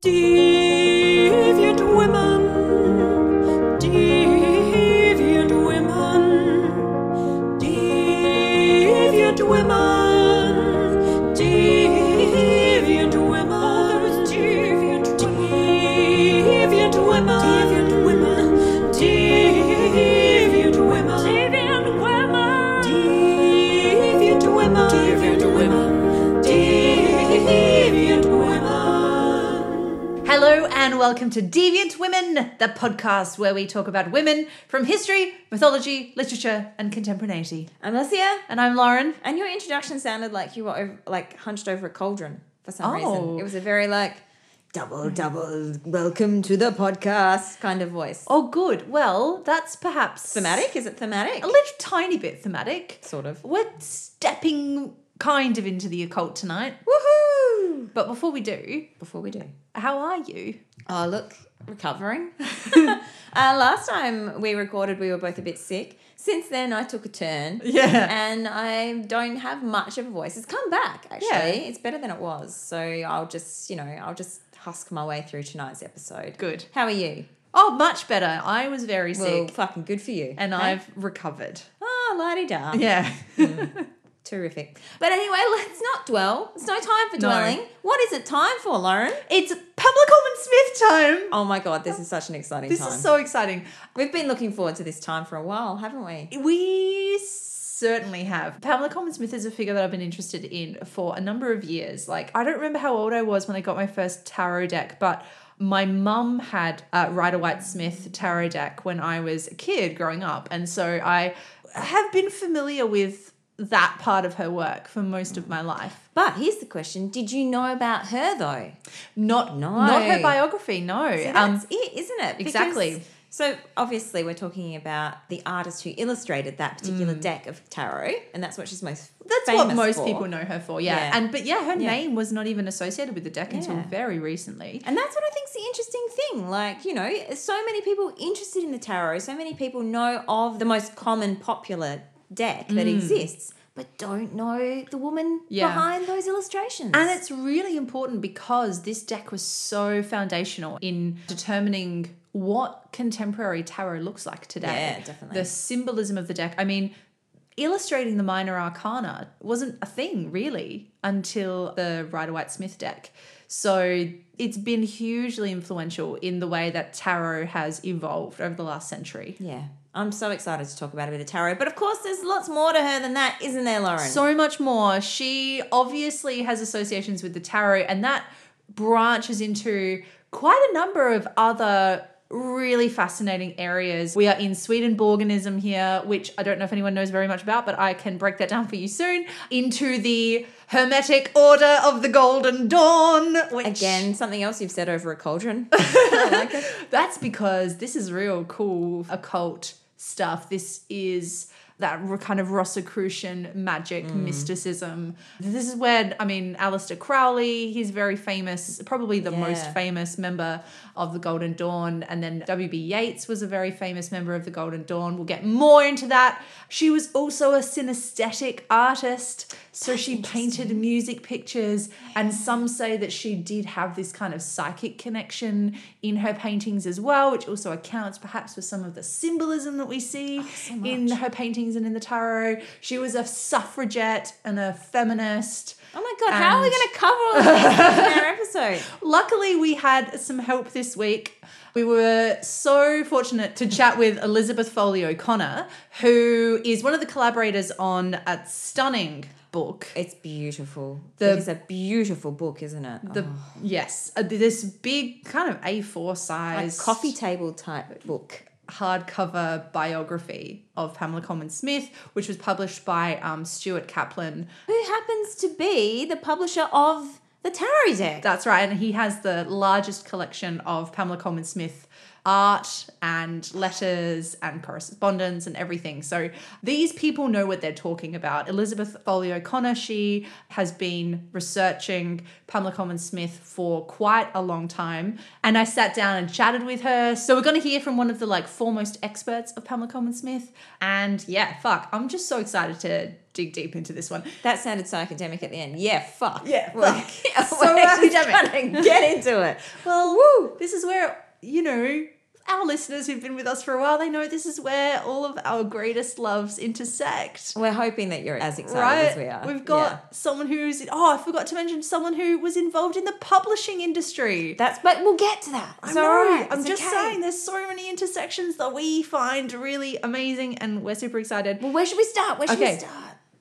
Deviant and welcome to Deviant Women, the podcast where we talk about women from history, mythology, literature, and contemporaneity. I'm Alicia, And I'm Lauren. and your introduction sounded like you were over, like hunched over a cauldron for some oh. reason. Oh. It was a very like double double welcome to the podcast kind of voice. Oh, good. Well, that's perhaps Thematic? Is it thematic? A little tiny bit thematic. Sort of. We're stepping kind of into the occult tonight. Woohoo! But before we do, Before we do, how are you? Oh look, recovering. uh, last time we recorded, we were both a bit sick. Since then, I took a turn. Yeah. And I don't have much of a voice. It's come back, actually. Yeah. It's better than it was. So I'll just, you know, I'll just husk my way through tonight's episode. Good. How are you? Oh, much better. I was very Well, sick fucking good for you. and Hey? I've recovered. Ah, oh, la di da. Yeah. Hmm. Terrific. But anyway, let's not dwell. It's no time for No. dwelling. What is it time for, Lauren? it's Pamela Colman Smith time. Oh my god, this is such an exciting This time. is so exciting. We've been looking forward to this time for a while, haven't we? We certainly have. Pamela Colman Smith is a figure that I've been interested in for a number of years. Like, I don't remember how old I was when I got my first tarot deck, but my mum had a Rider Waite Smith tarot deck when I was a kid growing up. And so I have been familiar with that part of her work for most of my life. But here's the question: Did you know about her though? Not, No. not her biography, no. So Um, that's it, isn't it? Because- exactly. so obviously, we're talking about the artist who illustrated that particular deck of tarot, and that's what she's most. Mm. That's what most for. people know her for, yeah. Yeah. And but yeah, her Yeah. name was not even associated with the deck until very recently. And that's what I think's the interesting thing. Like, you know, so many people interested in the tarot, so many people know of the most common popular deck that exists, but don't know the woman Mm. Yeah. behind those illustrations. And it's really important because this deck was so foundational in determining what contemporary tarot looks like today. Yeah, definitely. The symbolism of the deck. I mean, illustrating the minor arcana wasn't a thing really until the Rider Waite Smith deck. So it's been hugely influential in the way that tarot has evolved over the last century. yeah. I'm so excited to talk about a bit of tarot. But of course, there's lots more to her than that, isn't there, Lauren? So much more. She obviously has associations with the tarot, and that branches into quite a number of other really fascinating areas. We are in Swedenborgianism here, which I don't know if anyone knows very much about, but I can break that down for you soon. Into the Hermetic Order of the Golden Dawn, which Again, something else you've said over a cauldron. I like it. that's because this is real cool occult stuff. This is that kind of Rosicrucian magic Mm. mysticism. This is where, I mean, Aleister Crowley, he's very famous, probably the most famous member of the Golden Dawn. And then W.B. Yeats was a very famous member of the Golden Dawn. We'll get more into that. She was also a synesthetic artist. So she painted music pictures, and some say that she did have this kind of psychic connection in her paintings as well, which also accounts perhaps for some of the symbolism that we see in her paintings and in the tarot. She was a suffragette and a feminist. Oh my God, how are we going to cover all this in our episode? Luckily, we had some help this week. We were so fortunate to chat with Elizabeth Foley O'Connor, who is one of the collaborators on a stunning book. It's beautiful. The- it is a beautiful book, isn't it? The yes, uh, this big kind of A4 like size coffee table type book. Hardcover biography of Pamela Colman Smith, which was published by um, Stuart Kaplan. Who happens to be the publisher of the Tarot deck? That's right, and he has the largest collection of Pamela Colman Smith art and letters and correspondence and everything. So these people know what they're talking about. Elizabeth Foley O'Connor, she has been researching Pamela Colman Smith for quite a long time. And I sat down and chatted with her. So we're going to hear from one of the like foremost experts of Pamela Colman Smith. And yeah, fuck, I'm just so excited to dig deep into this one. That sounded so academic at the end. Yeah, fuck. Yeah, fuck. yeah, So academic. Get into it. Well, woo! This is where, you know, our listeners who've been with us for a while, they know this is where all of our greatest loves intersect. We're hoping that you're as excited Right? as we are. We've got Yeah. someone who's, oh, I forgot to mention someone who was involved in the publishing industry. That's, but we'll get to that. I It's know. all right. I'm It's just okay. saying there's so many intersections that we find really amazing and we're super excited. Well, where should we start? Where should Okay. we start?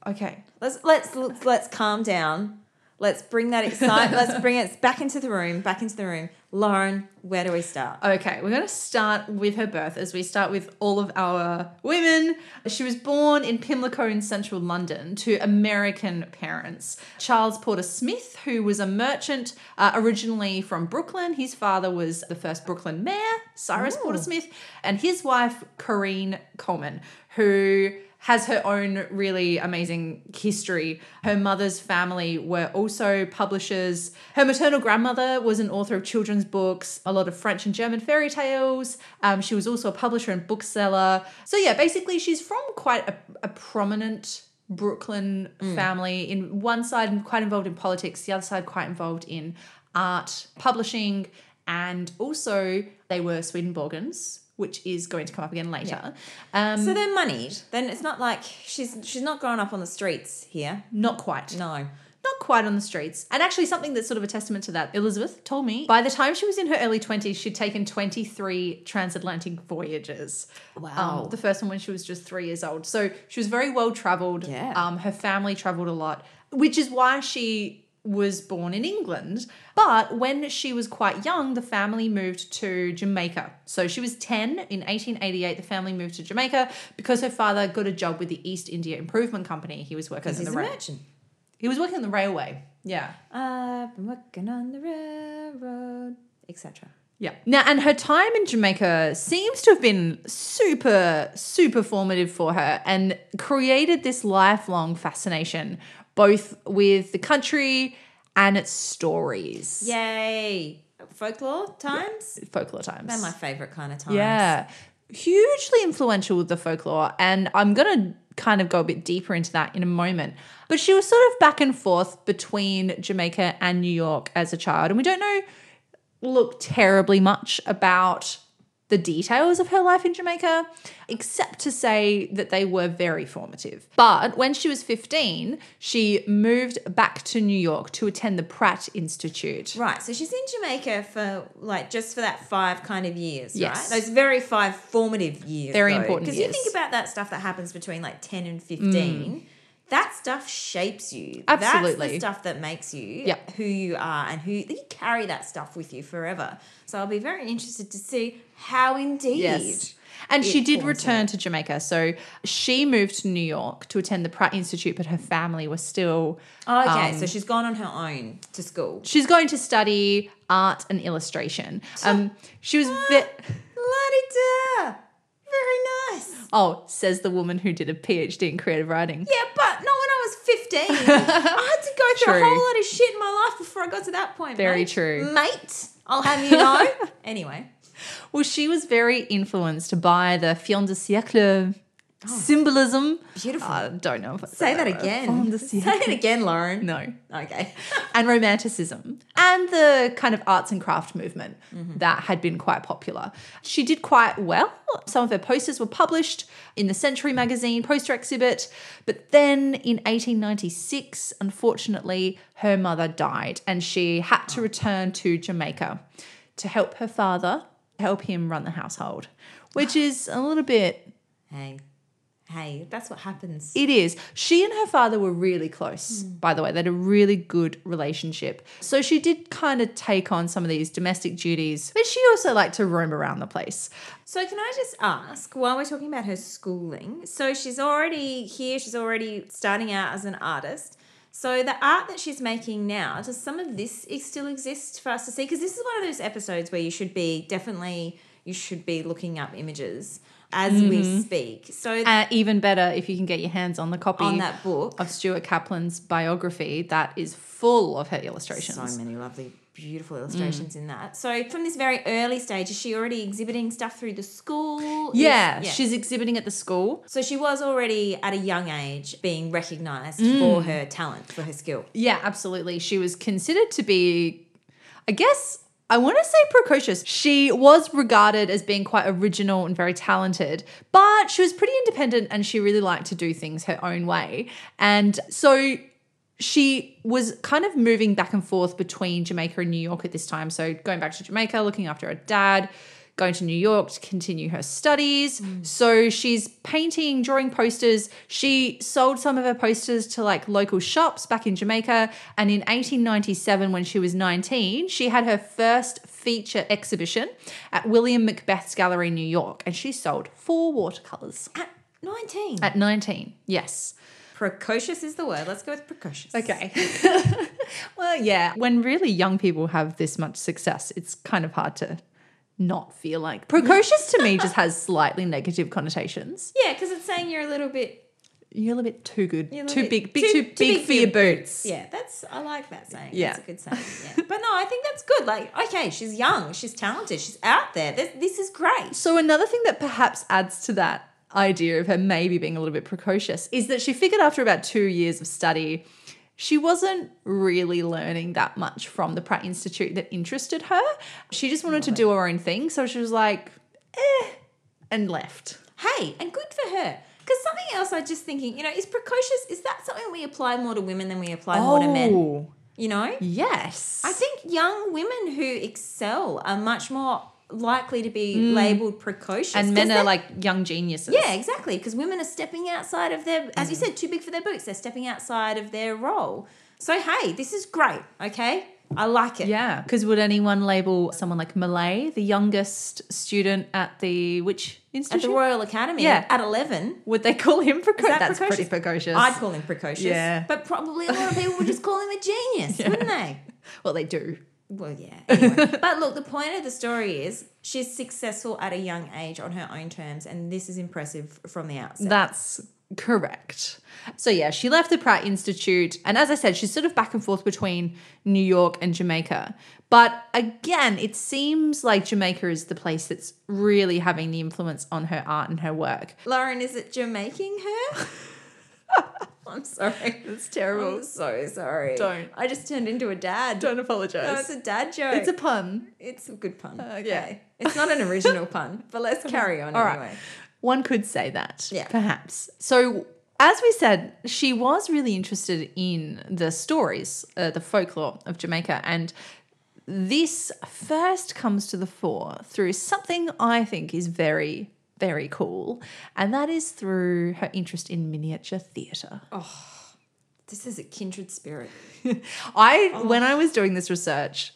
Okay. Let's let's, let's calm down. Let's bring that excitement. let's bring it back into the room. Back into the room. Lauren, where do we start? Okay, we're going to start with her birth as we start with all of our women. She was born in Pimlico in central London to American parents. Charles Porter Smith, who was a merchant uh, originally from Brooklyn. His father was the first Brooklyn mayor, Cyrus Porter Smith, and his wife, Corinne Colman, who has her own really amazing history. Her mother's family were also publishers. Her maternal grandmother was an author of children's books, a lot of French and German fairy tales. Um, she was also a publisher and bookseller. So, yeah, basically, she's from quite a, a prominent Brooklyn family. In one side, quite involved in politics, the other side, quite involved in art, publishing, and also they were Swedenborgians. Which is going to come up again later. Um, So they're moneyed. Then it's not like she's she's not growing up on the streets here. not quite. No. not quite on the streets. And actually, something that's sort of a testament to that, Elizabeth told me by the time she was in her early 20s, she'd taken 23 transatlantic voyages. Wow. Um, the first one when she was just three years old. So she was very well traveled. Yeah. Um, her family traveled a lot, which is why she was born in England. But when she was quite young, the family moved to Jamaica. So she was 10 in 1888. The family moved to Jamaica because her father got a job with the East India Improvement Company. He was working in the a merchant. he was working on the railway. Yeah. I've been working on the railroad, etc. Yeah. Now, and her time in Jamaica seems to have been super, super formative for her and created this lifelong fascination, both with the country and its stories. Yay! Folklore times. Folklore times. They're my favorite kind of times. Yeah. Hugely influential with the folklore. And I'm going to kind of go a bit deeper into that in a moment. But she was sort of back and forth between Jamaica and New York as a child. And we don't know, look, terribly much about the details of her life in Jamaica, except to say that they were very formative. But when she was 15, she moved back to New York to attend the Pratt Institute. Right, so she's in Jamaica for like just for that five kind of years, Yes. right? Those very five formative years. Very important Because you think about that stuff that happens between like 10 and 15. Mm. That stuff shapes you. Absolutely. That's the stuff that makes you Yep. who you are and who you carry that stuff with you forever. So I'll be very interested to see how indeed. Yes. And she did return to Jamaica. So she moved to New York to attend the Pratt Institute, but her family was still. Oh, okay, Um, so she's gone on her own to school. She's going to study art and illustration. Um, she was. Ve- La-di-da! Very nice. oh, says the woman who did a PhD in creative writing. Yeah, but not when I was 15. I had to go through True. a whole lot of shit in my life before I got to that point. Very mate. true. Mate, I'll have you know. anyway. Well, she was very influenced by the fin de siècle symbolism. Beautiful. I don't know if I Say that again. Say it again, Lauren. No. Okay. and romanticism and the kind of arts and craft movement Mm-hmm. that had been quite popular. She did quite well. Some of her posters were published in the Century magazine poster exhibit, but then in 1896, unfortunately, her mother died and she had Oh. to return to Jamaica to help her father, help him run the household, which is a little bit Hey. Hey, that's what happens. it is. She and her father were really close, hmm. by the way. They had a really good relationship. So she did kind of take on some of these domestic duties, but she also liked to roam around the place. So can I just ask, while we're talking about her schooling, so she's already here, she's already starting out as an artist. So the art that she's making now, does some of this still exist for us to see? Because this is one of those episodes where you should be definitely you should be looking up images as we speak. So Uh, even better if you can get your hands on the copy on that book, of Stuart Kaplan's biography that is full of her illustrations. so many lovely, beautiful illustrations in that. So from this very early stage, is she already exhibiting stuff through the school? Is- Yeah, she's exhibiting at the school. so she was already at a young age being recognized Mm. for her talent, for her skill. Yeah, absolutely. She was considered to be, I guess, I want to say precocious. She was regarded as being quite original and very talented, but she was pretty independent and she really liked to do things her own way. And so she was kind of moving back and forth between Jamaica and New York at this time. So going back to Jamaica, looking after her dad, going to New York to continue her studies. Mm. So she's painting, drawing posters. She sold some of her posters to like local shops back in Jamaica. And in 1897, when she was 19, she had her first feature exhibition at William Macbeth's Gallery in New York. And she sold four watercolors At 19. at 19. Yes. precocious is the word. Let's go with precocious. Okay. well, yeah. When really young people have this much success, it's kind of hard to not feel like precocious to me just has slightly negative connotations. Yeah, because it's saying you're a little bit. You're a little bit too good, You're a little too bit- big, big too- too, too big, for your boots. Yeah, that's I like that saying. Yeah. that's a good saying. Yeah. but no, I think that's good. Like, okay, she's young, she's talented, she's out there. This, this is great. So another thing that perhaps adds to that idea of her maybe being a little bit precocious is that she figured after about two years of study, she wasn't really learning that much from the Pratt Institute that interested her. She just wanted to do her own thing. So she was like, eh, and left. Hey, and good for her. Because something else I just thinking, you know, is precocious. Is that something we apply more to women than we apply more to men? Oh, You know, yes. I think young women who excel are much more likely to be Mm. labeled precocious. And men they're- like young geniuses. Yeah, exactly. Because women are stepping outside of their, as you Mm. said, too big for their boots. They're stepping outside of their role. So hey, this is great. Okay, I like it. Yeah, because would anyone label someone like Millais, the youngest student at the which At the Royal Academy, Yeah. at eleven, would they call him precocious? that That's precocious? pretty precocious. I'd call him precocious. Yeah. but probably a lot of people would just call him a genius, wouldn't they? well, they do. Well, yeah. Anyway. but look, the point of the story is she's successful at a young age on her own terms, and this is impressive from the outset. That's correct. So yeah, she left the Pratt Institute, and as I said, she's sort of back and forth between New York and Jamaica. But again, it seems like Jamaica is the place that's really having the influence on her art and her work. Lauren, is it Jamaiking her? I'm sorry. It's I'm so sorry. Don't. I just turned into a dad. Don't apologize. No, it's a dad joke. it's a pun. It's a good pun. Okay. Yeah. It's not an original pun, but let's carry on All right. anyway. One could say that, Yeah. perhaps. So, as we said, she was really interested in the stories, uh, the folklore of Jamaica, and this first comes to the fore through something I think is very, very cool, and that is through her interest in miniature theatre. Oh, this is a kindred spirit. I, Oh. when I was doing this research,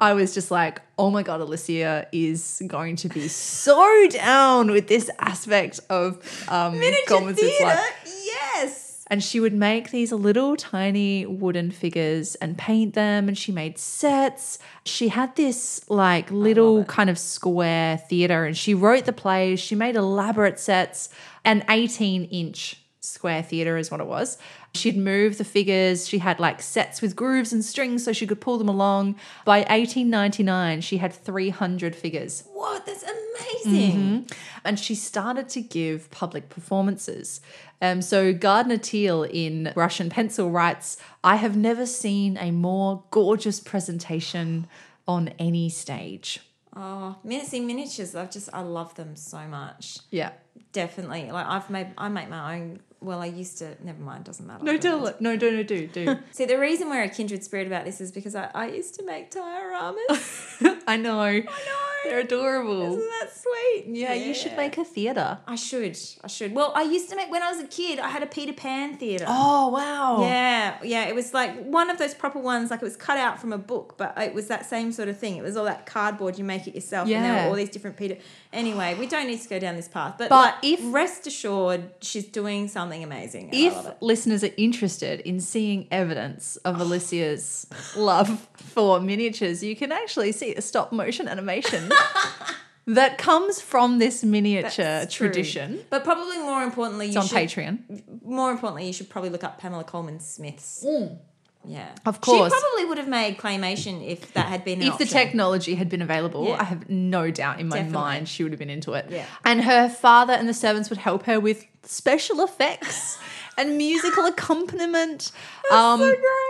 I was just like, oh my God, Alicia is going to be so down with this aspect of um, Colman's life. Yes. And she would make these little tiny wooden figures and paint them. And she made sets. She had this like little kind of square theater and she wrote the plays. She made elaborate sets. An 18 inch square theater is what it was. She'd move the figures. She had like sets with grooves and strings so she could pull them along. By 1899, she had 300 figures. What? That's amazing. Mm-hmm. And she started to give public performances. Um, so Gardner Teall in Brush and Pencil writes, I have never seen a more gorgeous presentation on any stage. Oh, miniatures. I've just I love them so much. Yeah. Definitely. Like I've made I make my own. Well, I used to. Never mind. Doesn't matter. No, tell it. No, do, no, do, do. See, the reason we're a kindred spirit about this is because I, I used to make dioramas. I know. I know. They're adorable. Isn't that sweet? Yeah, you should make a theatre. I should. I should. Well, I used to make when I was a kid. I had a Peter Pan theater. Oh, wow. Yeah, yeah. It was like one of those proper ones, like it was cut out from a book, but it was that same sort of thing. It was all that cardboard, you make it yourself, Yeah. and there were all these different Peter. Anyway, we don't need to go down this path, but, But like, if- rest assured, she's doing something amazing. If listeners are interested in seeing evidence of Alicia's love for miniatures, you can actually see a stop motion animation that comes from this miniature That's true. tradition. but probably more importantly, It's you on should, Patreon. More importantly, you should probably look up Pamela Colman Smith's. Mm. Yeah. Of course. She probably would have made claymation if that had been if the technology had been available, Yeah. I have no doubt in my Definitely. mind she would have been into it. Yeah. And her father and the servants would help her with special effects and musical accompaniment. Um,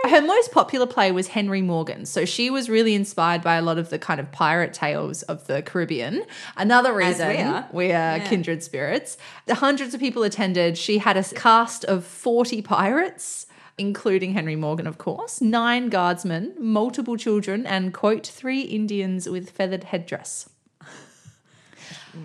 Her most popular play was Henry Morgan. So she was really inspired by a lot of the kind of pirate tales of the Caribbean. Another As we reason are. we are Yeah. kindred spirits. The hundreds of people attended. She had a cast of 40 pirates, including Henry Morgan, of course, nine guardsmen, multiple children, and, quote, three Indians with feathered headdress.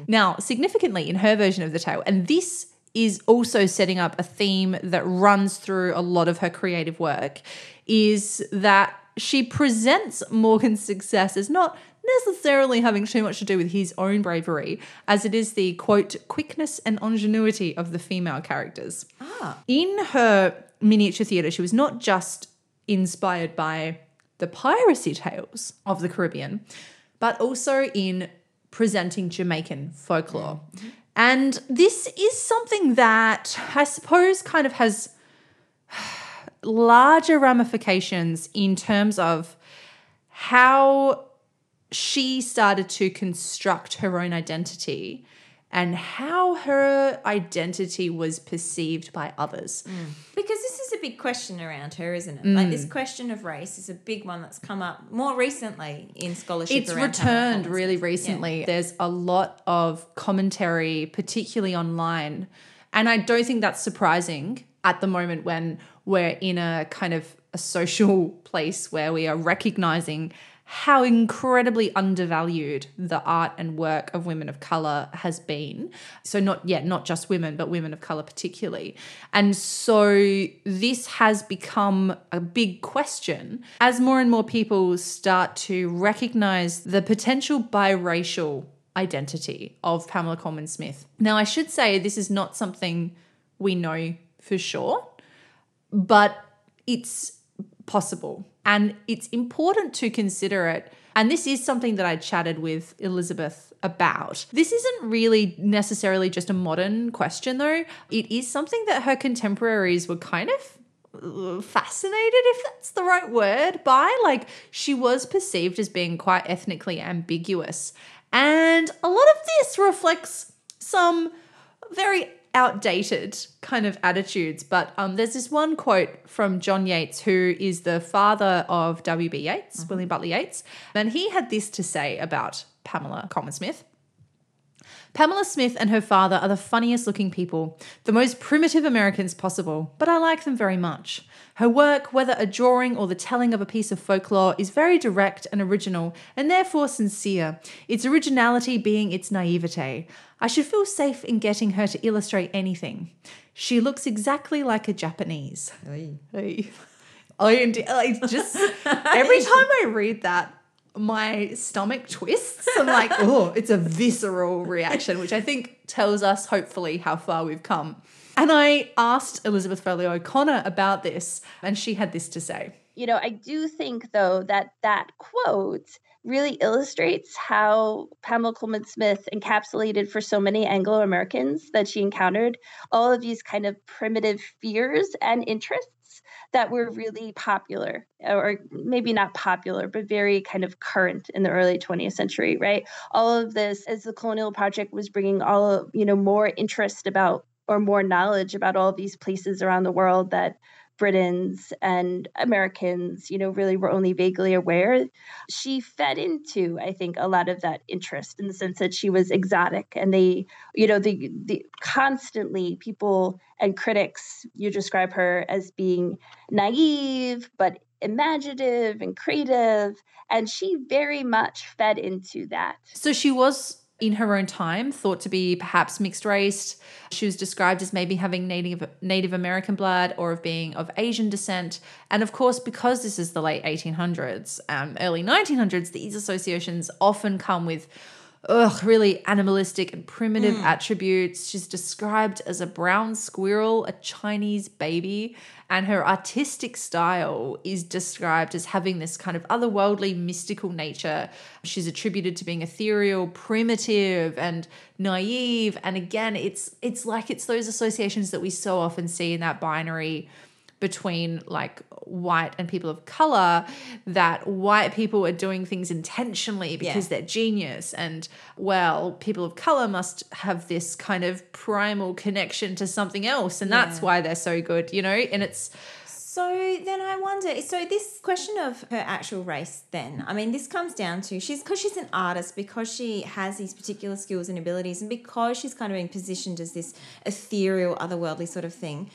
Now, significantly in her version of the tale, and this is also setting up a theme that runs through a lot of her creative work, is that she presents Morgan's success as not necessarily having too much to do with his own bravery, as it is the quote, quickness and ingenuity of the female characters. Ah. In her miniature theatre, she was not just inspired by the piracy tales of the Caribbean, but also in presenting Jamaican folklore. And this is something that I suppose kind of has larger ramifications in terms of how she started to construct her own identity and how her identity was perceived by others. Mm. Because this is a big question around her, isn't it? Like Mm. this question of race is a big one that's come up more recently in scholarship. It's around returned really recently. There's a lot of commentary, particularly online. And I don't think that's surprising at the moment when we're in a kind of a social place where we are recognizing how incredibly undervalued the art and work of women of color has been. So not yet, not just women, but women of color particularly. And so this has become a big question as more and more people start to recognize the potential biracial identity of Pamela Colman Smith. Now, I should say this is not something we know for sure, but it's possible. And it's important to consider it. And this is something that I chatted with Elizabeth about. This isn't really necessarily just a modern question, though. It is something that her contemporaries were kind of uh, fascinated, if that's the right word, by. Like, she was perceived as being quite ethnically ambiguous. And a lot of this reflects some very outdated kind of attitudes. But um, there's this one quote from John Yeats, who is the father of W.B. Yeats, William Butler Yeats, and he had this to say about Pamela Colman Smith. Pamela Smith and her father are the funniest looking people, the most primitive Americans possible, but I like them very much. Her work, whether a drawing or the telling of a piece of folklore, is very direct and original, and therefore sincere, its originality being its naivete. I should feel safe in getting her to illustrate anything. She looks exactly like a Japanese. Hey. I indeed, like just every time I read that, my stomach twists. I'm like, oh, it's a visceral reaction, which I think tells us hopefully how far we've come. And I asked Elizabeth Foley O'Connor about this, and she had this to say. you know, I do think though that that quote really illustrates how Pamela Colman Smith encapsulated for so many Anglo Americans that she encountered all of these kind of primitive fears and interests that were really popular, or maybe not popular, but very kind of current in the early 20th century, right? All of this, as the Colonial Project was bringing all of, you know, more interest about or more knowledge about all these places around the world that Britons and Americans, you know, really were only vaguely aware. She fed into, I think, a lot of that interest in the sense that she was exotic and they, you know, the the constantly people and critics you describe her as being naive but imaginative and creative and she very much fed into that. So she was in her own time thought to be perhaps mixed race. She was described as maybe having Native Native American blood or of being of Asian descent. And of course, because this is the late 1800s, um, early 1900s, these associations often come with ugh, really animalistic and primitive mm. attributes. She's described as a brown squirrel, a Chinese baby, and her artistic style is described as having this kind of otherworldly, mystical nature. She's attributed to being ethereal, primitive, and naive. And again, it's it's like it's those associations that we so often see in that binary between like white and people of color that white people are doing things intentionally because they're genius and well people of color must have this kind of primal connection to something else and that's why they're so good you know and it's So then I wonder. So this question of her actual race, then I mean, this comes down to she's because she's an artist, because she has these particular skills and abilities, and because she's kind of being positioned as this ethereal, otherworldly sort of thing.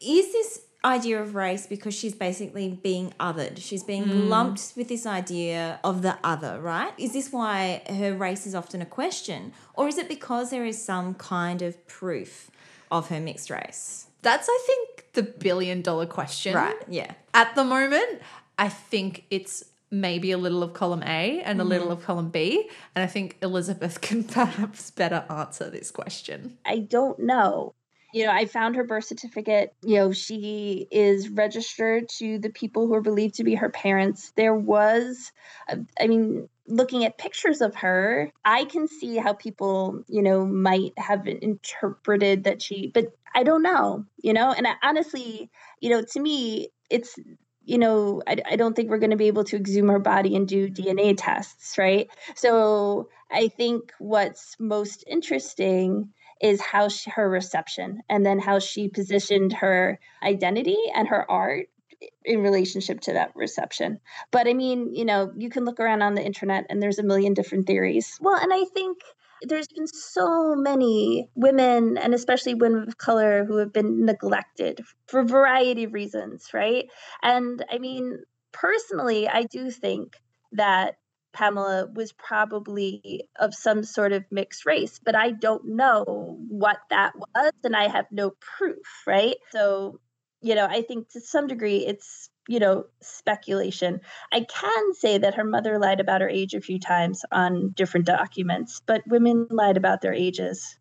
Is this idea of race because she's basically being othered? She's being hmm. lumped with this idea of the other, right? Is this why her race is often a question, or is it because there is some kind of proof of her mixed race? that's i think the billion dollar question Right, Yeah. at the moment, I think it's maybe a little of column A and a mm-hmm. little of column B. And I think Elizabeth can perhaps better answer this question. I don't know. You know, I found her birth certificate. You know, she is registered to the people who are believed to be her parents. There was, uh, I mean, looking at pictures of her, I can see how people, you know, might have interpreted that she, but I don't know, you know, and I, honestly, you know, to me, it's, you know, I, I don't think we're going to be able to exhume her body and do DNA tests, right? So I think what's most interesting is how she, her reception and then how she positioned her identity and her art in relationship to that reception. But I mean, you know, you can look around on the internet and there's a million different theories. Well, and I think there's been so many women and especially women of color who have been neglected for a variety of reasons, right? And I mean, personally, I do think that Pamela was probably of some sort of mixed race, but I don't know what that was and I have no proof, right? So, you know, I think to some degree it's, you know, speculation. I can say that her mother lied about her age a few times on different documents, but women lied about their ages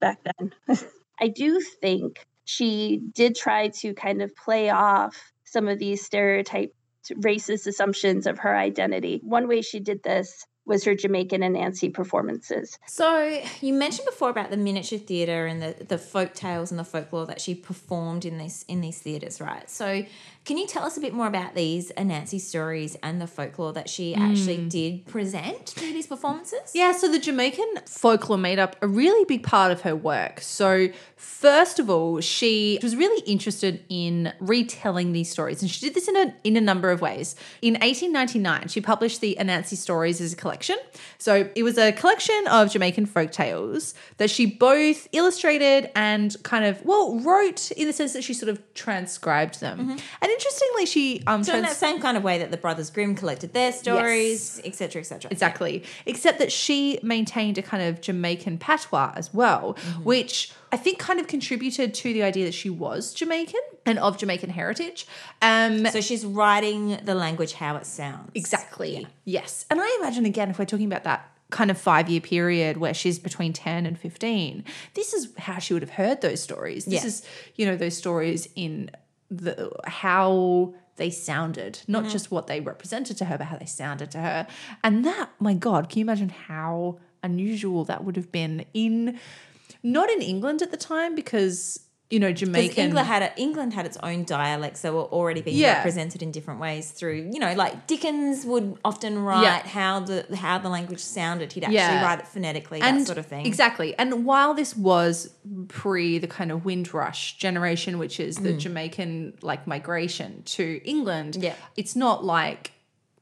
back then. I do think she did try to kind of play off some of these stereotype racist assumptions of her identity. One way she did this was her Jamaican Anansi performances. So you mentioned before about the miniature theatre and the, the folk tales and the folklore that she performed in these in these theatres, right? So can you tell us a bit more about these Anansi stories and the folklore that she hmm. actually did present through these performances? Yeah, so the Jamaican folklore made up a really big part of her work. So, first of all, she was really interested in retelling these stories, and she did this in a in a number of ways. In 1899, she published the Anansi Stories as a collection. So, it was a collection of Jamaican folk tales that she both illustrated and kind of well wrote in the sense that she sort of transcribed them. Mm-hmm. And interestingly, she um So in trans- that same kind of way that the Brothers Grimm collected their stories, etc., etc. Exactly. Except that she maintained a kind of Jamaican patois as well, Mm-hmm. which I think kind of contributed to the idea that she was Jamaican and of Jamaican heritage. Um, So she's writing the language how it sounds. exactly. Yes. And I imagine, again, if we're talking about that kind of five year period where she's between 10 and 15, this is how she would have heard those stories. This Yeah. is, you know, those stories in the how they sounded, not Mm-hmm. just what they represented to her, but how they sounded to her. And that, my God, can you imagine how unusual that would have been in not in England at the time because you know Jamaican England had a, England had its own dialects that were already being Yeah. represented in different ways through you know like Dickens would often write how the how the language sounded he'd actually Yeah. write it phonetically that sort of thing Exactly. And while this was pre the kind of Windrush generation, which is the mm. Jamaican like migration to England, Yeah. it's not like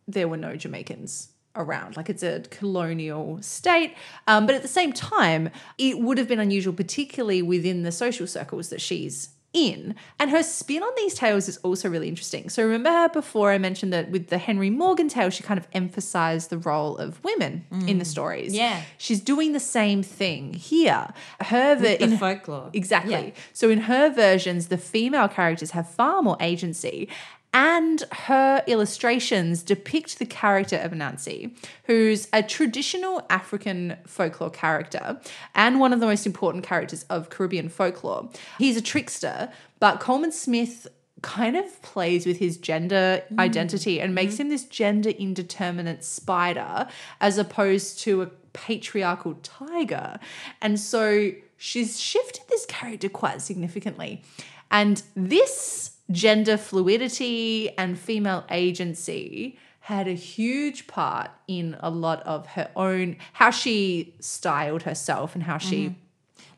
there were no Jamaicans around. Like it's a colonial state. Um, but at the same time, it would have been unusual, particularly within the social circles that she's in. And her spin on these tales is also really interesting. So remember before I mentioned that with the Henry Morgan tale, she kind of emphasized the role of women in the stories. Yeah. She's doing the same thing here. Her ver- the in folklore Exactly. Yeah. So in her versions, the female characters have far more agency. And her illustrations depict the character of Nancy, who's a traditional African folklore character and one of the most important characters of Caribbean folklore. He's a trickster, but Colman Smith kind of plays with his gender mm. identity and makes mm-hmm. him this gender indeterminate spider as opposed to a patriarchal tiger. And so she's shifted this character quite significantly. And this gender fluidity and female agency had a huge part in a lot of her own how she styled herself and how she mm-hmm.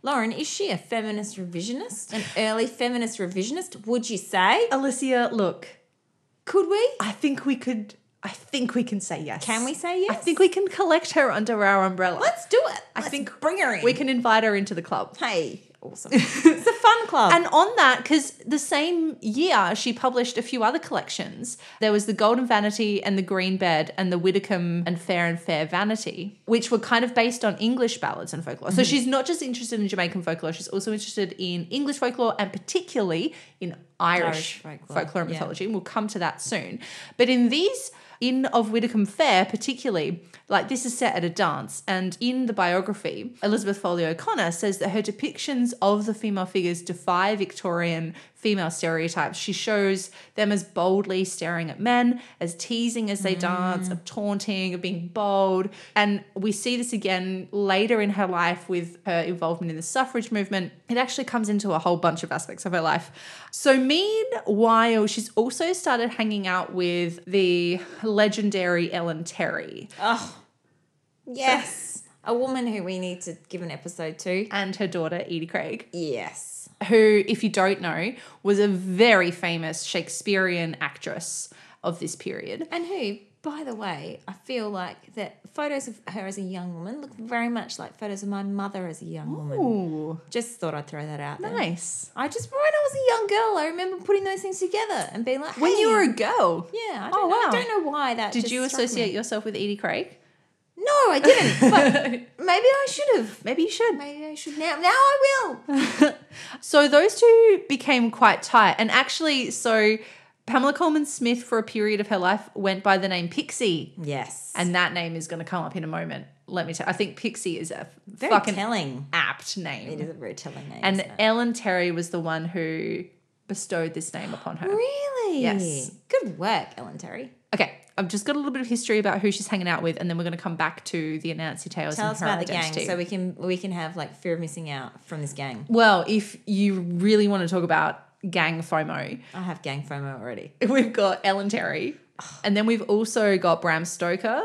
Lauren, is she a feminist revisionist? An early feminist revisionist? Would you say? Alicia, look, Could we? I think we could I think we can say yes. Can we say yes? I think we can collect her under our umbrella. Let's do it. I Let's think bring her in. we can invite her into the club. Hey, awesome. it's a fun club. And on that, because the same year she published a few other collections. There was the Golden Vanity and the Green Bed and the Widdicombe and Fair and Fair Vanity, which were kind of based on English ballads and folklore. So mm-hmm. she's not just interested in Jamaican folklore, she's also interested in English folklore and particularly in Irish, Irish folklore, folklore, and yeah. mythology. And we'll come to that soon. But in these in of Widdicombe Fair, particularly, like this is set at a dance, and in the biography, Elizabeth Foley O'Connor says that her depictions of the female figures defy Victorian female stereotypes. She shows them as boldly staring at men, as teasing as they dance, mm. of taunting, of being bold. And we see this again later in her life with her involvement in the suffrage movement. It actually comes into a whole bunch of aspects of her life. So, meanwhile, she's also started hanging out with the legendary Ellen Terry yes. A woman who we need to give an episode to. and her daughter, Edie Craig. Yes. who, if you don't know, was a very famous Shakespearean actress of this period. And who, by the way, I feel like that photos of her as a young woman look very much like photos of my mother as a young woman. Ooh, Just thought I'd throw that out there. nice. I just, when I was a young girl, I remember putting those things together and being like, When you were a girl, Yeah, I Oh, don't, know, I don't know why that did just you struck me. associate yourself with Edie Craig? No, I didn't. But maybe I should have. Maybe you should. Maybe I should now. Now I will. So those two became quite tight. And actually, so Pamela Colman Smith, for a period of her life, went by the name Pixie. Yes. And that name is going to come up in a moment. Let me tell I think Pixie is a very fucking telling. apt name. It is a very telling name. And? Ellen Terry was the one who bestowed this name upon her. really, Yes. Good work, Ellen Terry. I've just got a little bit of history about who she's hanging out with, and then we're going to come back to the Anansi Tales Tell and us her about the gang, so we can we can have like fear of missing out from this gang. well, if you really want to talk about gang FOMO, I have gang FOMO already. we've got Ellen Terry, and then we've also got Bram Stoker,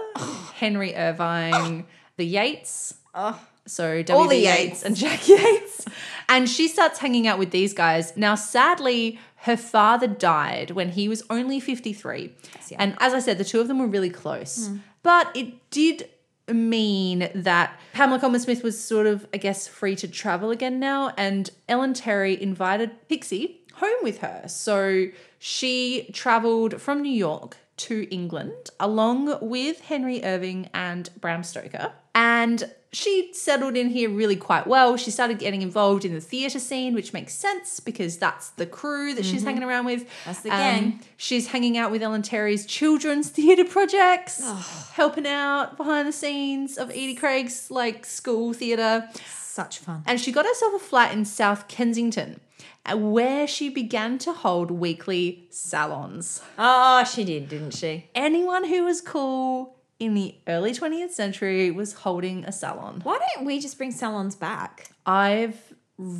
Henry Irving, the Yeats. Oh, So All W. the B. Yeats Yeats. and Jack Yeats. And she starts hanging out with these guys. Now, sadly, her father died when he was only 53. young. And as I said, the two of them were really close. Mm. But it did mean that Pamela Colman Smith was sort of, I guess, free to travel again now. And Ellen Terry invited Pixie home with her. So she traveled from New York to England along with Henry Irving and Bram Stoker. And she settled in here really quite well. She started getting involved in the theatre scene, which makes sense because that's the crew that she's hanging around with. Mm-hmm. That's the Um, gang. she's hanging out with Ellen Terry's children's theatre projects, Oh. helping out behind the scenes of Edie Craig's like school theatre. such fun. And she got herself a flat in South Kensington, uh, where she began to hold weekly salons. Oh, she did, didn't she? Anyone who was cool in the early 20th century was holding a salon. Why don't we just bring salons back? I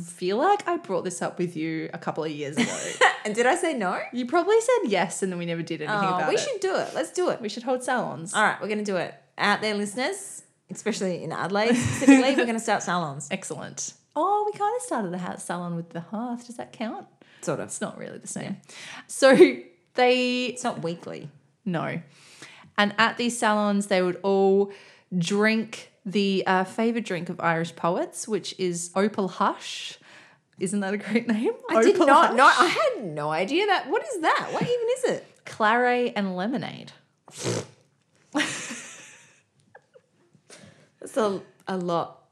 feel like I brought this up with you a couple of years ago. And did I say no? you probably said yes, and then we never did anything Oh, about we it. We should do it. Let's do it. We should hold salons. All right, we're going to do it. Out there, listeners, especially in Adelaide specifically, we're going to start salons. Excellent. Oh, we kind of started the house salon with the hearth. Does that count? Sort of. It's not really the same. So they It's not weekly. no, and at these salons they would all drink the uh, favorite drink of Irish poets, which is Opal Hush. Isn't that a great name? I did not Hush. know. I had no idea that. What is that? What even is it? claret and lemonade. That's a, a lot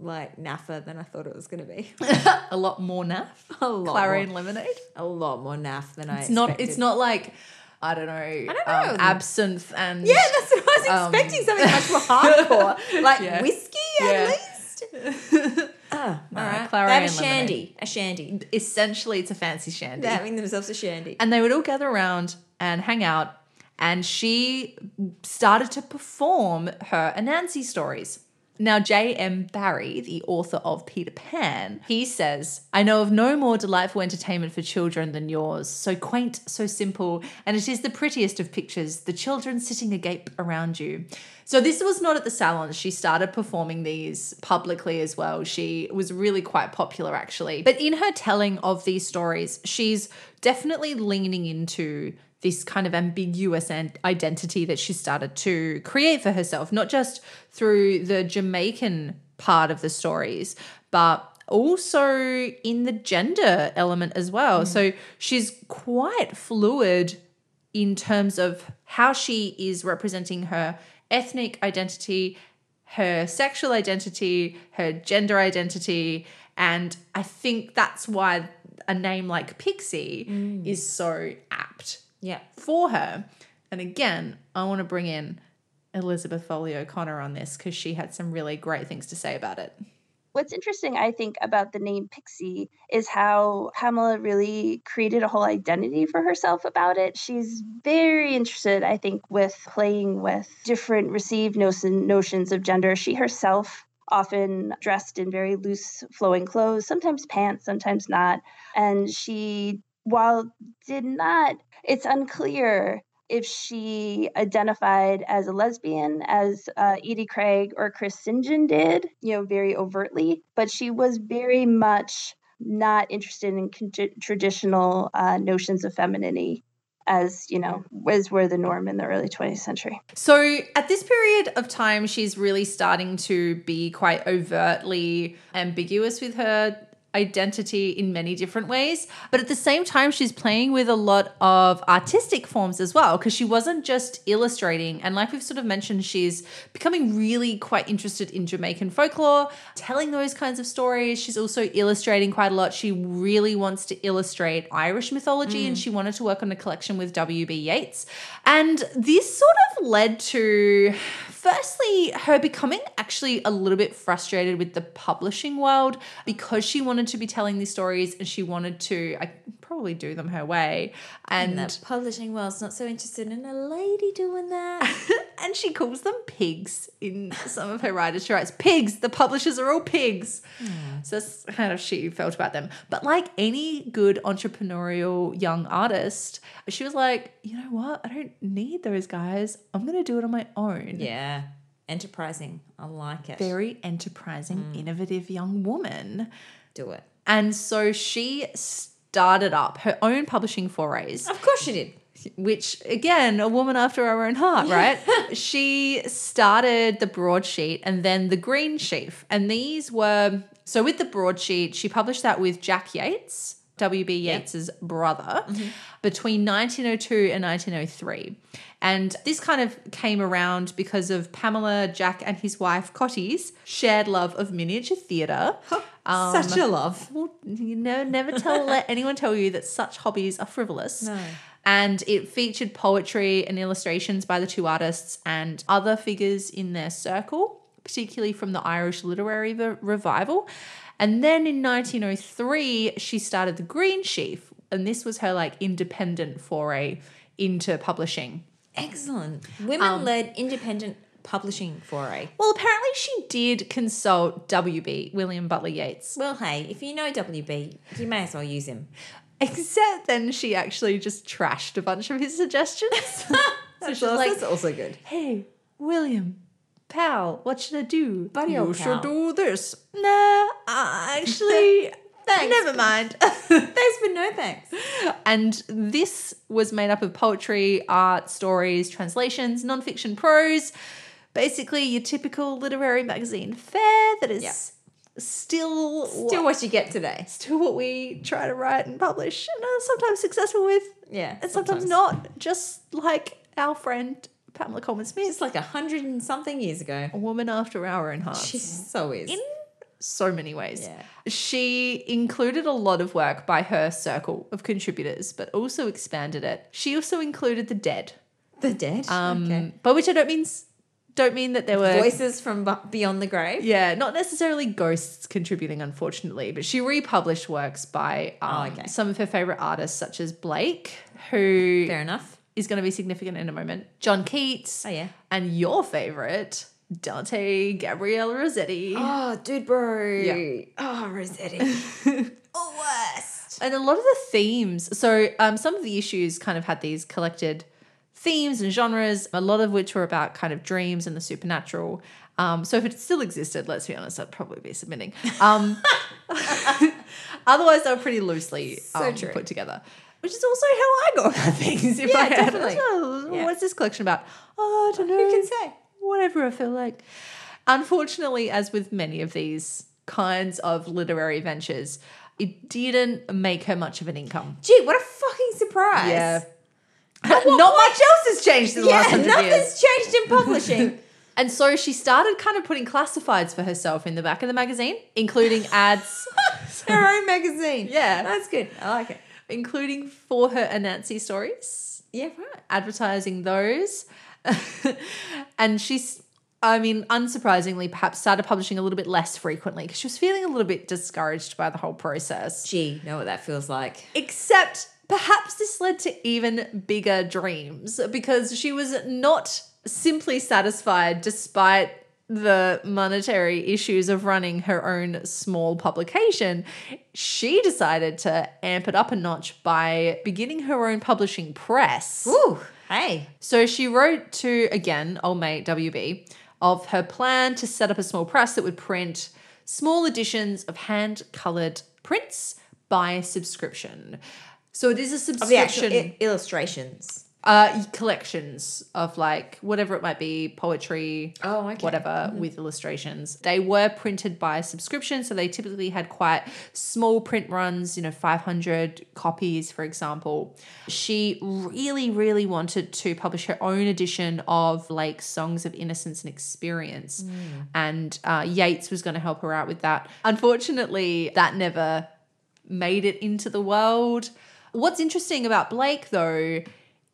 like naff than I thought it was going to be. A lot more naff. A lot claret more. and lemonade. A lot more naff than I It's not. It's not like I don't know. I don't Um, absinthe and Yeah, that's what I was Um, expecting. Something much more hardcore, like Yeah. whiskey at least. Ah, No, all right. claret They have a and lemonade. shandy. A shandy. essentially it's a fancy shandy. They're having themselves a shandy. and they would all gather around and hang out. And she started to perform her Anansi stories. Now, J.M. Barrie, the author of Peter Pan, he says, I know of no more delightful entertainment for children than yours. So quaint, so simple, and it is the prettiest of pictures, the children sitting agape around you. So this was not at the salons. She started performing these publicly as well. She was really quite popular actually. But in her telling of these stories, she's definitely leaning into this kind of ambiguous identity that she started to create for herself, not just through the Jamaican part of the stories, but also in the gender element as well. Mm. So she's quite fluid in terms of how she is representing her ethnic identity, her sexual identity, her gender identity. And I think that's why a name like Pixie mm. is so apt Yeah. for her. And again, I want to bring in Elizabeth Foley O'Connor on this because she had some really great things to say about it. What's interesting, I think, about the name Pixie is how Pamela really created a whole identity for herself about it. She's very interested, I think, with playing with different received notions of gender. She herself often dressed in very loose flowing clothes, sometimes pants, sometimes not. And she, while did not, it's unclear if she identified as a lesbian, as uh, Edie Craig or Chris St. John did, you know, very overtly, but she was very much not interested in con- traditional uh, notions of femininity as, you know, was were the norm in the early 20th century. So at this period of time, she's really starting to be quite overtly ambiguous with her identity in many different ways. But at the same time, she's playing with a lot of artistic forms as well, because she wasn't just illustrating. And like we've sort of mentioned, she's becoming really quite interested in Jamaican folklore, telling those kinds of stories. She's also illustrating quite a lot. She really wants to illustrate Irish mythology and mm. she wanted to work on a collection with W.B. Yeats. And this sort of led to firstly her becoming actually a little bit frustrated with the publishing world because she wanted to be telling these stories and she wanted to I probably do them her way and And the publishing world's not so interested in a lady doing that. and she calls them pigs in some of her writers. She writes, pigs, the publishers are all pigs. Hmm. So that's kind of she felt about them. But like any good entrepreneurial young artist, she was like, you know what? I don't need those guys. I'm going to do it on my own. yeah. Enterprising. I like it. Very enterprising, hmm. innovative young woman. Do it. And so she started up her own publishing forays Of course she did. which again, a woman after our own heart, right? she started the broadsheet and then the green sheaf. And these were so with the broadsheet, she published that with Jack Yeats, W.B. Yeats's brother, mm-hmm. between 1902 and 1903. And this kind of came around because of Pamela, Jack, and his wife Cottie's shared love of miniature theatre. Um, such a love. Well, you know, never tell let anyone tell you that such hobbies are frivolous. No. And it featured poetry and illustrations by the two artists and other figures in their circle, particularly from the Irish literary re- revival. And then in 1903, she started the Green Sheaf, and this was her like independent foray into publishing. Excellent. Women um, led independent publishing foray. Well, apparently she did consult WB, William Butler Yeats. Well, hey, if you know WB, you may as well use him. Except then she actually just trashed a bunch of his suggestions. so she's like, that's also good. hey, William, pal, what should I do? Buddy you old should do this. Nah, uh, actually, thanks. never mind. Thanks, but no thanks. and this was made up of poetry, art, stories, translations, nonfiction prose. Basically, your typical literary magazine fare that is Yeah. still Still what you get today. still what we try to write and publish, and are sometimes successful with, Yeah. and sometimes, not. Just like our friend Pamela Colman Smith, It's like a hundred and something years ago. a woman after our own hearts. She so is. in so many ways. Yeah. She included a lot of work by her circle of contributors, but also expanded it. She also included the dead, the dead. um, okay. by which I don't mean don't mean that there were Voices from beyond the grave. yeah, not necessarily ghosts contributing, unfortunately, but she republished works by um, Oh, okay. some of her favorite artists, such as Blake, who Fair enough. Is going to be significant in a moment, John Keats, Oh yeah. and your favorite, Dante Gabriel Rossetti. Oh, dude, bro. Yeah. Oh, Rossetti. oh, worst. And a lot of the themes, so um, some of the issues kind of had these collected themes and genres, a lot of which were about kind of dreams and the supernatural. Um, so if it still existed, let's be honest, I'd probably be submitting. Um, otherwise, they were pretty loosely um, true. put together, which is also how I go about things. If Yeah, I definitely. "Oh, Yeah. What's this collection about? Oh, I don't know. Who can say? Whatever I feel like. Unfortunately, as with many of these kinds of literary ventures, it didn't make her much of an income. Gee, what a fucking surprise. Yeah. Not much else has changed in the last Yeah, hundred nothing's years. changed in publishing. And so she started kind of putting classifieds for herself in the back of the magazine, including ads, Her own magazine. Yeah. That's good. I like it. Including for her Anansi stories, Yeah, right. advertising those. and she's, I mean, unsurprisingly, perhaps started publishing a little bit less frequently because she was feeling a little bit discouraged by the whole process. Gee, know what that feels like. Except perhaps this led to even bigger dreams because she was not simply satisfied despite the monetary issues of running her own small publication. She decided to amp it up a notch by beginning her own publishing press. Ooh, hey. So she wrote to, again, old mate WB, of her plan to set up a small press that would print small editions of hand colored prints by subscription. So it is a Of the actual subscription i- illustrations. Uh, collections of like whatever it might be, poetry, Oh, okay. whatever with illustrations. They were printed by subscription, so they typically had quite small print runs, you know, 500 copies, for example. She really, really wanted to publish her own edition of Blake's Songs of Innocence and Experience, and uh, Yeats was going to help her out with that. Unfortunately, that never made it into the world. What's interesting about Blake, though,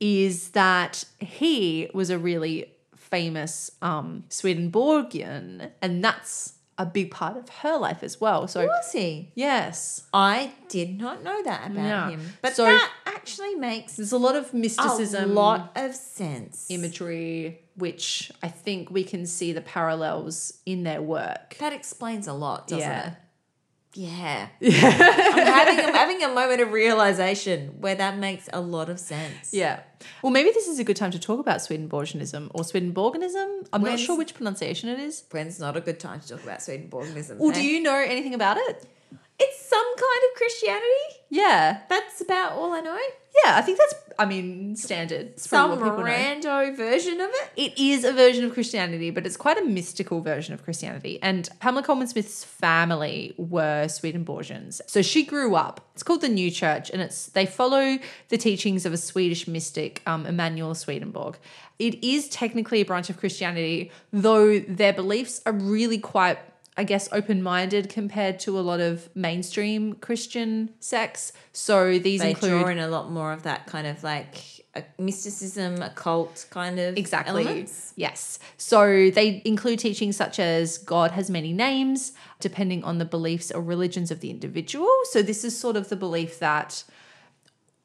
is that he was a really famous um, Swedenborgian, and that's a big part of her life as well. So, Was he? yes, I did not know that about Yeah. him. But So- that actually makes there's a lot of mysticism, a lot of sense. imagery, which I think we can see the parallels in their work. That explains a lot, doesn't Yeah. it? Yeah. I'm having I'm having a moment of realization where that makes a lot of sense. Yeah. Well, maybe this is a good time to talk about Swedenborgianism or Swedenborganism. I'm not sure which pronunciation it is. When's not a good time to talk about Swedenborgism? Well, do you know anything about it? It's some kind of Christianity. Yeah. That's about all I know. Yeah, I think that's, I mean, standard. It's probably Some what people know. rando version of it. It is a version of Christianity, but it's quite a mystical version of Christianity. And Pamela Colman Smith's family were Swedenborgians. So she grew up. It's called the New Church, and it's they follow the teachings of a Swedish mystic, um, Emanuel Swedenborg. It is technically a branch of Christianity, though their beliefs are really quite I guess, open minded compared to a lot of mainstream Christian sects. So these They include draw in a lot more of that kind of like a mysticism, occult kind of Exactly. elements. Yes. So they include teachings such as God has many names, depending on the beliefs or religions of the individual. So this is sort of the belief that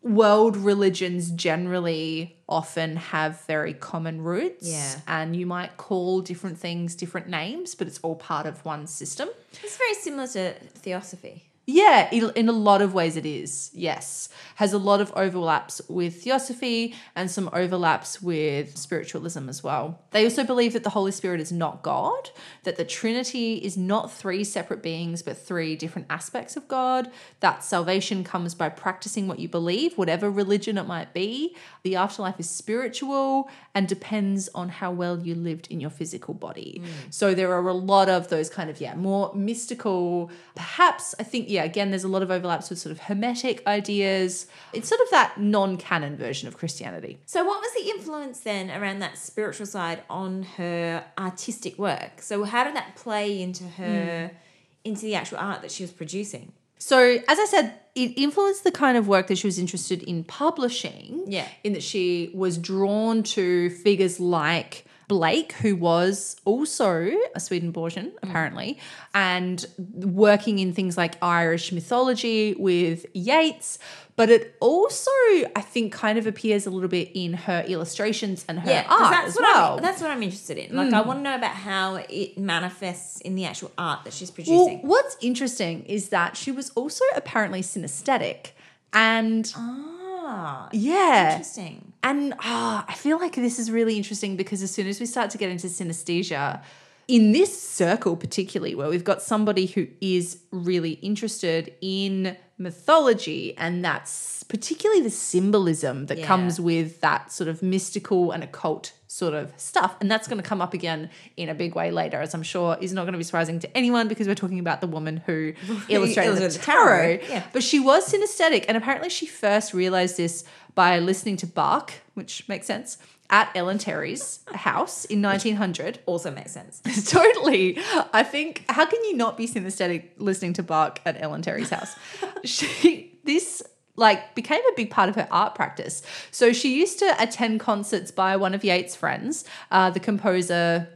world religions generally often have very common roots. Yeah. And you might call different things different names, but it's all part of one system. It's very similar to theosophy. Yeah, in a lot of ways it is. Yes. Has a lot of overlaps with theosophy and some overlaps with spiritualism as well. They also believe that the Holy Spirit is not God, that the Trinity is not three separate beings but three different aspects of God, that salvation comes by practicing what you believe, whatever religion it might be. The afterlife is spiritual and depends on how well you lived in your physical body. Mm. So there are a lot of those kind of yeah, more mystical, perhaps I think yeah, again there's a lot of overlaps with sort of hermetic ideas. It's sort of that non-canon version of Christianity. So, what was the influence then around that spiritual side on her artistic work? So, how did that play into her, hmm. into the actual art that she was producing? So, as I said, it influenced the kind of work that she was interested in publishing. Yeah. In that she was drawn to figures like Blake, who was also a Swedenborgian, hmm. apparently, and working in things like Irish mythology with Yeats. But it also, I think, kind of appears a little bit in her illustrations and her Yeah, art that's as what well. I'm, that's what I'm interested in. Like, I mm. want to know about how it manifests in the actual art that she's producing. Well, what's interesting is that she was also apparently synesthetic. And ah. Ah, yeah. interesting. And ah, I feel like this is really interesting because as soon as we start to get into synesthesia, in this circle particularly, where we've got somebody who is really interested in mythology, and that's particularly the symbolism that Yeah. comes with that sort of mystical and occult sort of stuff. And that's going to come up again in a big way later, as I'm sure is not going to be surprising to anyone because we're talking about the woman who illustrated the illustrated the tarot. tarot, yeah. But she was synesthetic, and apparently she first realized this by listening to Bach, which makes sense, at Ellen Terry's house in 1900. Also makes sense. totally. I think, how can you not be synesthetic listening to Bach at Ellen Terry's house? she, this like became a big part of her art practice. So she used to attend concerts by one of Yeats' friends, uh, the composer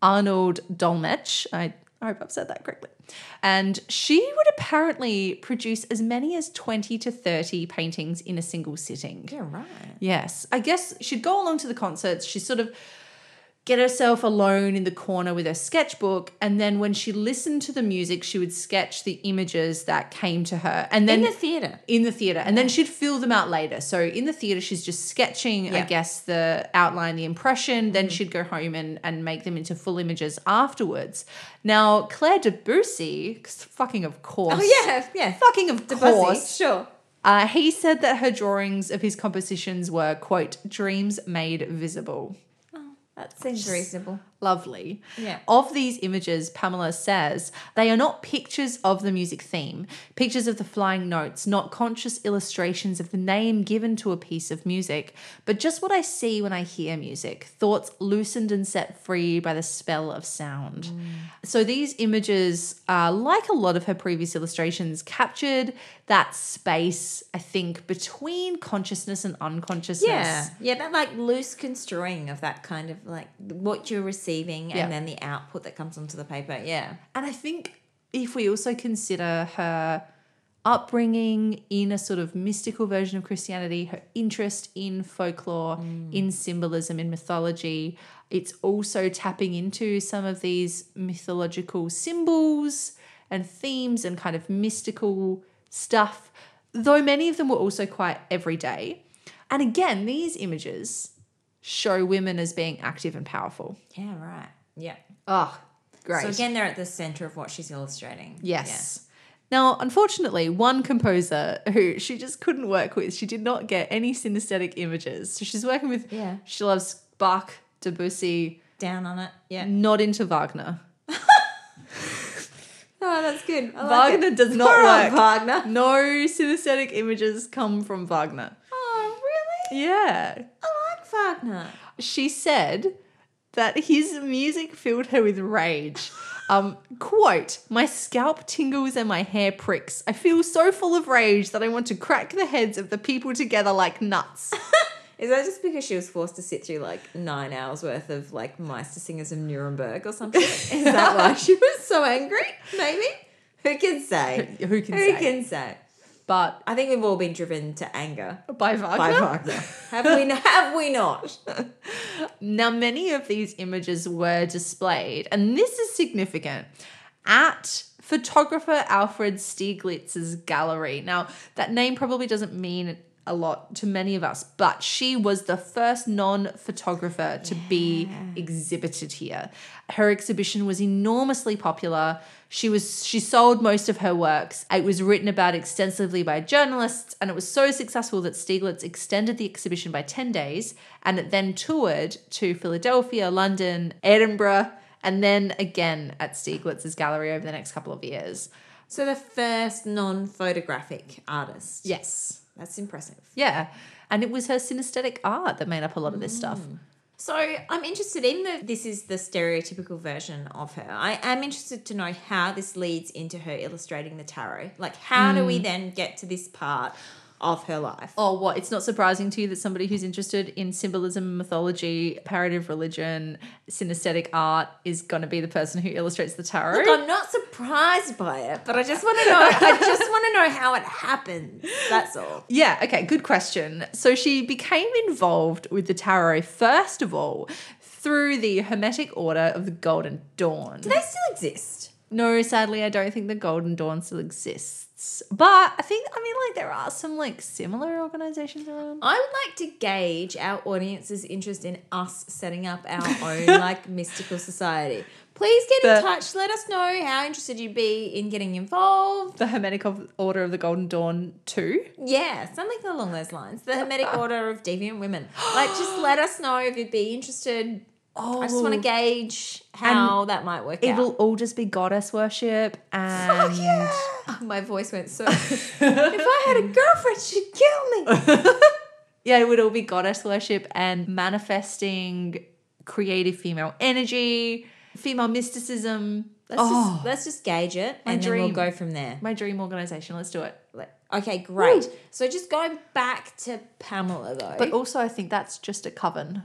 Arnold Dolmetsch. I, I hope I've said that correctly. And she would apparently produce as many as 20 to 30 paintings in a single sitting. Yeah, right. Yes. I guess she'd go along to the concerts. She'd sort of get herself alone in the corner with her sketchbook. And then when she listened to the music, she would sketch the images that came to her. And then In the theatre. in the theater and then she'd fill them out later so in the theater she's just sketching i guess the outline the impression then she'd go home and, and make them into full images afterwards now claude debussy fucking of course Oh, yeah, yeah. fucking of Debussy, course Sure. uh, he said that her drawings of his compositions were quote dreams made visible That seems reasonable. Lovely. Yeah. Of these images, Pamela says, they are not pictures of the music theme, pictures of the flying notes, not conscious illustrations of the name given to a piece of music, but just what I see when I hear music, thoughts loosened and set free by the spell of sound. So these images, uh, like a lot of her previous illustrations, captured that space, I think, between consciousness and unconsciousness. Yeah, yeah, that like loose construing of that kind of like what you're receiving Yeah. and then the output that comes onto the paper. Yeah, And I think if we also consider her upbringing in a sort of mystical version of Christianity, her interest in folklore, mm. in symbolism, in mythology, it's also tapping into some of these mythological symbols and themes and kind of mystical stuff, though many of them were also quite everyday. And again, these images show women as being active and powerful. yeah, right. Yeah. Oh, great. So again, they're at the center of what she's illustrating. Yes. Now, unfortunately, one composer who she just couldn't work with, she did not get any synesthetic images. So she's working with, Yeah. she loves Bach, Debussy, Down on it. Yeah. not into Wagner. Oh, that's good. I like Wagner it. does not Poor work. Wagner. No synesthetic images come from Wagner. Oh, really? Yeah. I like Wagner. She said that his music filled her with rage. Um, quote, my scalp tingles and my hair pricks. I feel so full of rage that I want to crack the heads of the people together like nuts. Is that just because she was forced to sit through like nine hours worth of like Meister Singers of Nuremberg or something? Is that why she was so angry? Maybe. Who can say? Who can Who say? can say? But I think we've all been driven to anger by Wagner. by Wagner. have we? Have we not? Now, many of these images were displayed, and this is significant, at photographer Alfred Stieglitz's gallery. Now, that name probably doesn't mean a lot to many of us, but she was the first non photographer to be exhibited here. Her exhibition was enormously popular. She was she sold most of her works. It was written about extensively by journalists, and it was so successful that Stieglitz extended the exhibition by 10 days, and it then toured to Philadelphia, London, Edinburgh, and then again at Stieglitz's gallery over the next couple of years. So the first non-photographic artist. Yes. That's impressive. Yeah. And it was her synesthetic art that made up a lot of this mm. stuff. So I'm interested in the this is the stereotypical version of her. I am interested to know how this leads into her illustrating the tarot. Like how do we mm. then get to this part of her life. Oh, what? It's not surprising to you that somebody who's interested in symbolism, mythology, comparative religion, synesthetic art is going to be the person who illustrates the tarot? Look, I'm not surprised by it, but I just want to know. I just want to know how it happens. That's all. Yeah, okay, good question. So she became involved with the tarot, first of all, through the Hermetic Order of the Golden Dawn. Do they still exist? No, sadly, I don't think the Golden Dawn still exists. But I think, I mean, like, there are some, like, similar organizations around. I would like to gauge our audience's interest in us setting up our own like mystical society. Please get in touch. Let us know how interested you'd be in getting involved. The Hermetic of- Order of the Golden Dawn, too. Yeah, something along those lines. The uh, Hermetic uh. Order of Deviant Women. Like, just let us know if you'd be interested. Oh, I just want to oh. gauge how that might work It'll out. all just be goddess worship and My voice went so. if I had a girlfriend, she'd kill me. yeah, it would all be goddess worship and manifesting creative female energy, female mysticism. Let's Oh. just let's just gauge it, My and then we'll dream. go from there. My dream organization. Let's do it. Like, Okay, great. So just going back to Pamela though. But also, I think that's just a coven.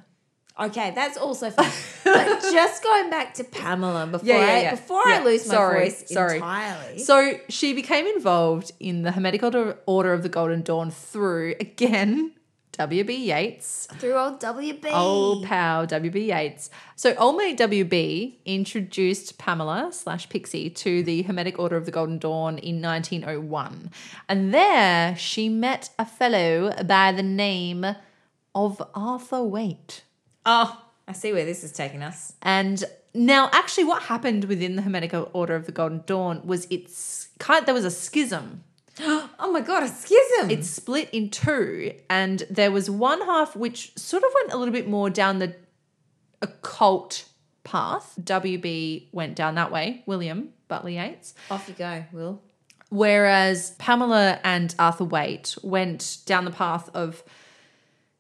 Okay, that's also fine. but just going back to Pamela before Yeah, yeah, I before Yeah, I lose my sorry, voice sorry. entirely. So she became involved in the Hermetic Order, Order of the Golden Dawn through again W.B. Yeats. through old WB. Old pal W.B. Yeats. So old mate W.B. introduced Pamela slash Pixie to the Hermetic Order of the Golden Dawn in 1901. And there she met a fellow by the name of Arthur Waite. Oh, I see where this is taking us. And now, actually, what happened within the Hermetic Order of the Golden Dawn was it's kind there was a schism. Oh my god, a schism. It split in two, and there was one half which sort of went a little bit more down the occult path. WB went down that way, William Butler Yeats. off you go, Will. Whereas Pamela and Arthur Waite went down the path of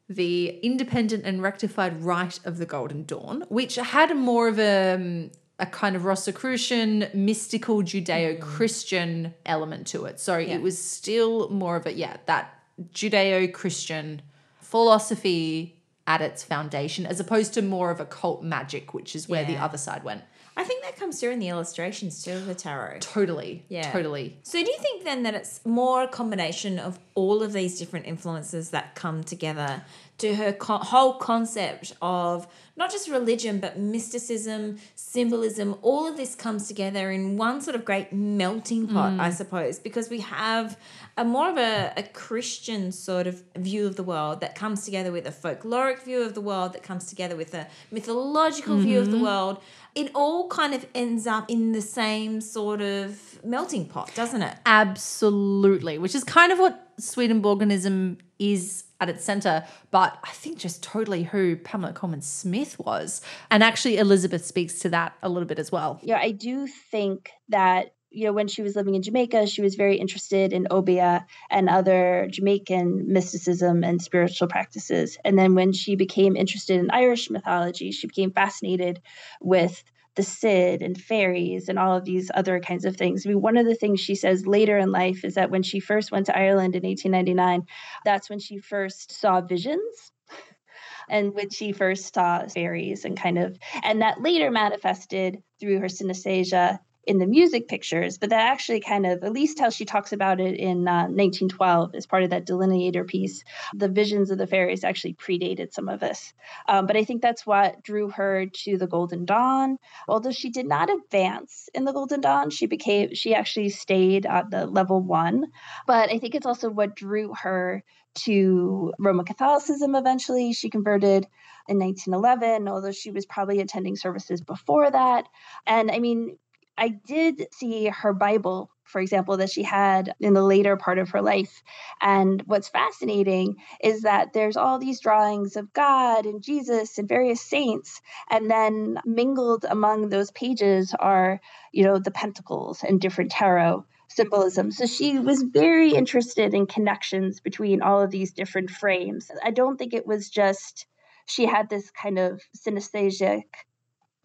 the independent and rectified rite of the Golden Dawn, which had more of a, um, a kind of Rosicrucian, mystical Judeo Christian element to it. So Yeah. it was still more of a, yeah, that Judeo Christian philosophy at its foundation, as opposed to more of a cult magic, which is where the other side went. I think that comes through in the illustrations too of the tarot. Totally. Yeah. Totally. So do you think then that it's more a combination of all of these different influences that come together to her co- whole concept of not just religion but mysticism, symbolism, all of this comes together in one sort of great melting pot, I mm. suppose, because we have a more of a, a Christian sort of view of the world that comes together with a folkloric view of the world that comes together with a mythological view of the mm-hmm. world. It all kind of ends up in the same sort of melting pot, doesn't it? Absolutely, which is kind of what Swedenborganism is at its center, but I think just totally who Pamela Colman Smith was. And actually, Elizabeth speaks to that a little bit as well. Yeah, I do think that you know when she was living in Jamaica, she was very interested in Obeah and other Jamaican mysticism and spiritual practices. And then when she became interested in Irish mythology, she became fascinated with the Sidhe and fairies and all of these other kinds of things. I mean, one of the things she says later in life is that when she first went to Ireland in 1899, that's when she first saw visions and when she first saw fairies and kind of and that later manifested through her synesthesia in the music pictures but that actually kind of at least how she talks about it in uh, 1912 as part of that delineator piece the visions of the fairies actually predated some of this um, but i think that's what drew her to the golden dawn although she did not advance in the golden dawn she became she actually stayed at the level one but i think it's also what drew her to Roman Catholicism eventually. She converted in 1911, although she was probably attending services before that. And I mean, I did see her Bible, for example, that she had in the later part of her life. And what's fascinating is that there's all these drawings of God and Jesus and various saints. And then mingled among those pages are, you know, the pentacles and different tarot symbolism. So she was very interested in connections between all of these different frames. I don't think it was just she had this kind of synesthesic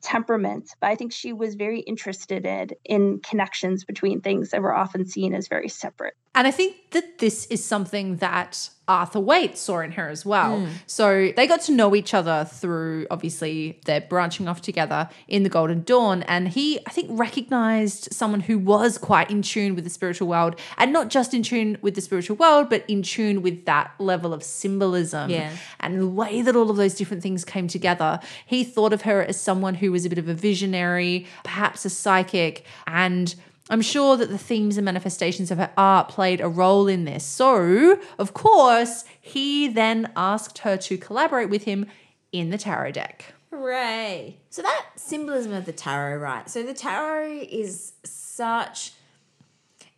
temperament, but I think she was very interested in, connections between things that were often seen as very separate. And I think that this is something that Arthur Waite saw in her as well. Mm. So they got to know each other through obviously they're branching off together in the Golden Dawn. And he, I think, recognized someone who was quite in tune with the spiritual world and not just in tune with the spiritual world, but in tune with that level of symbolism Yeah. and the way that all of those different things came together. He thought of her as someone who was a bit of a visionary, perhaps a psychic, and I'm sure that the themes and manifestations of her art played a role in this. So, of course, he then asked her to collaborate with him in the tarot deck. Hooray. So that symbolism of the tarot, right? So the tarot is such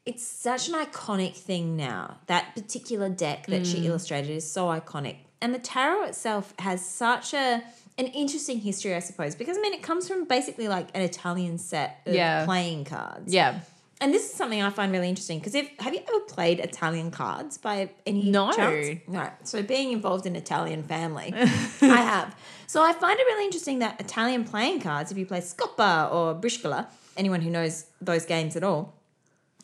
it's such an iconic thing now. That particular deck that she mm. illustrated is so iconic. And the tarot itself has such a an interesting history, I suppose, because I mean it comes from basically like an Italian set of Yeah. playing cards. Yeah. And this is something I find really interesting because if have you ever played Italian cards by any No. chance? No. Right. So being involved in Italian family, I have. So I find it really interesting that Italian playing cards, if you play Scopa or Briscola, anyone who knows those games at all,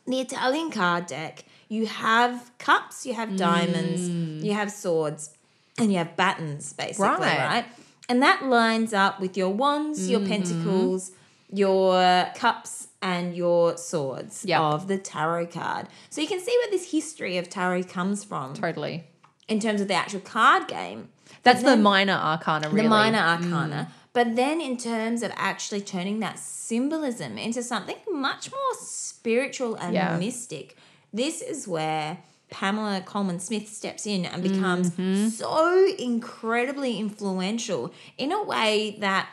the Italian card deck, you have cups, you have diamonds, mm. you have swords, and you have battens, basically, Right. right? And that lines up with your wands, your mm-hmm. pentacles, your cups, and your swords Yep. of the tarot card. So you can see where this history of tarot comes from Totally. in terms of the actual card game. That's the minor arcana, really. The minor mm. arcana. But then, in terms of actually turning that symbolism into something much more spiritual and Yeah. mystic, this is where Pamela Colman Smith steps in and becomes Mm-hmm. so incredibly influential in a way that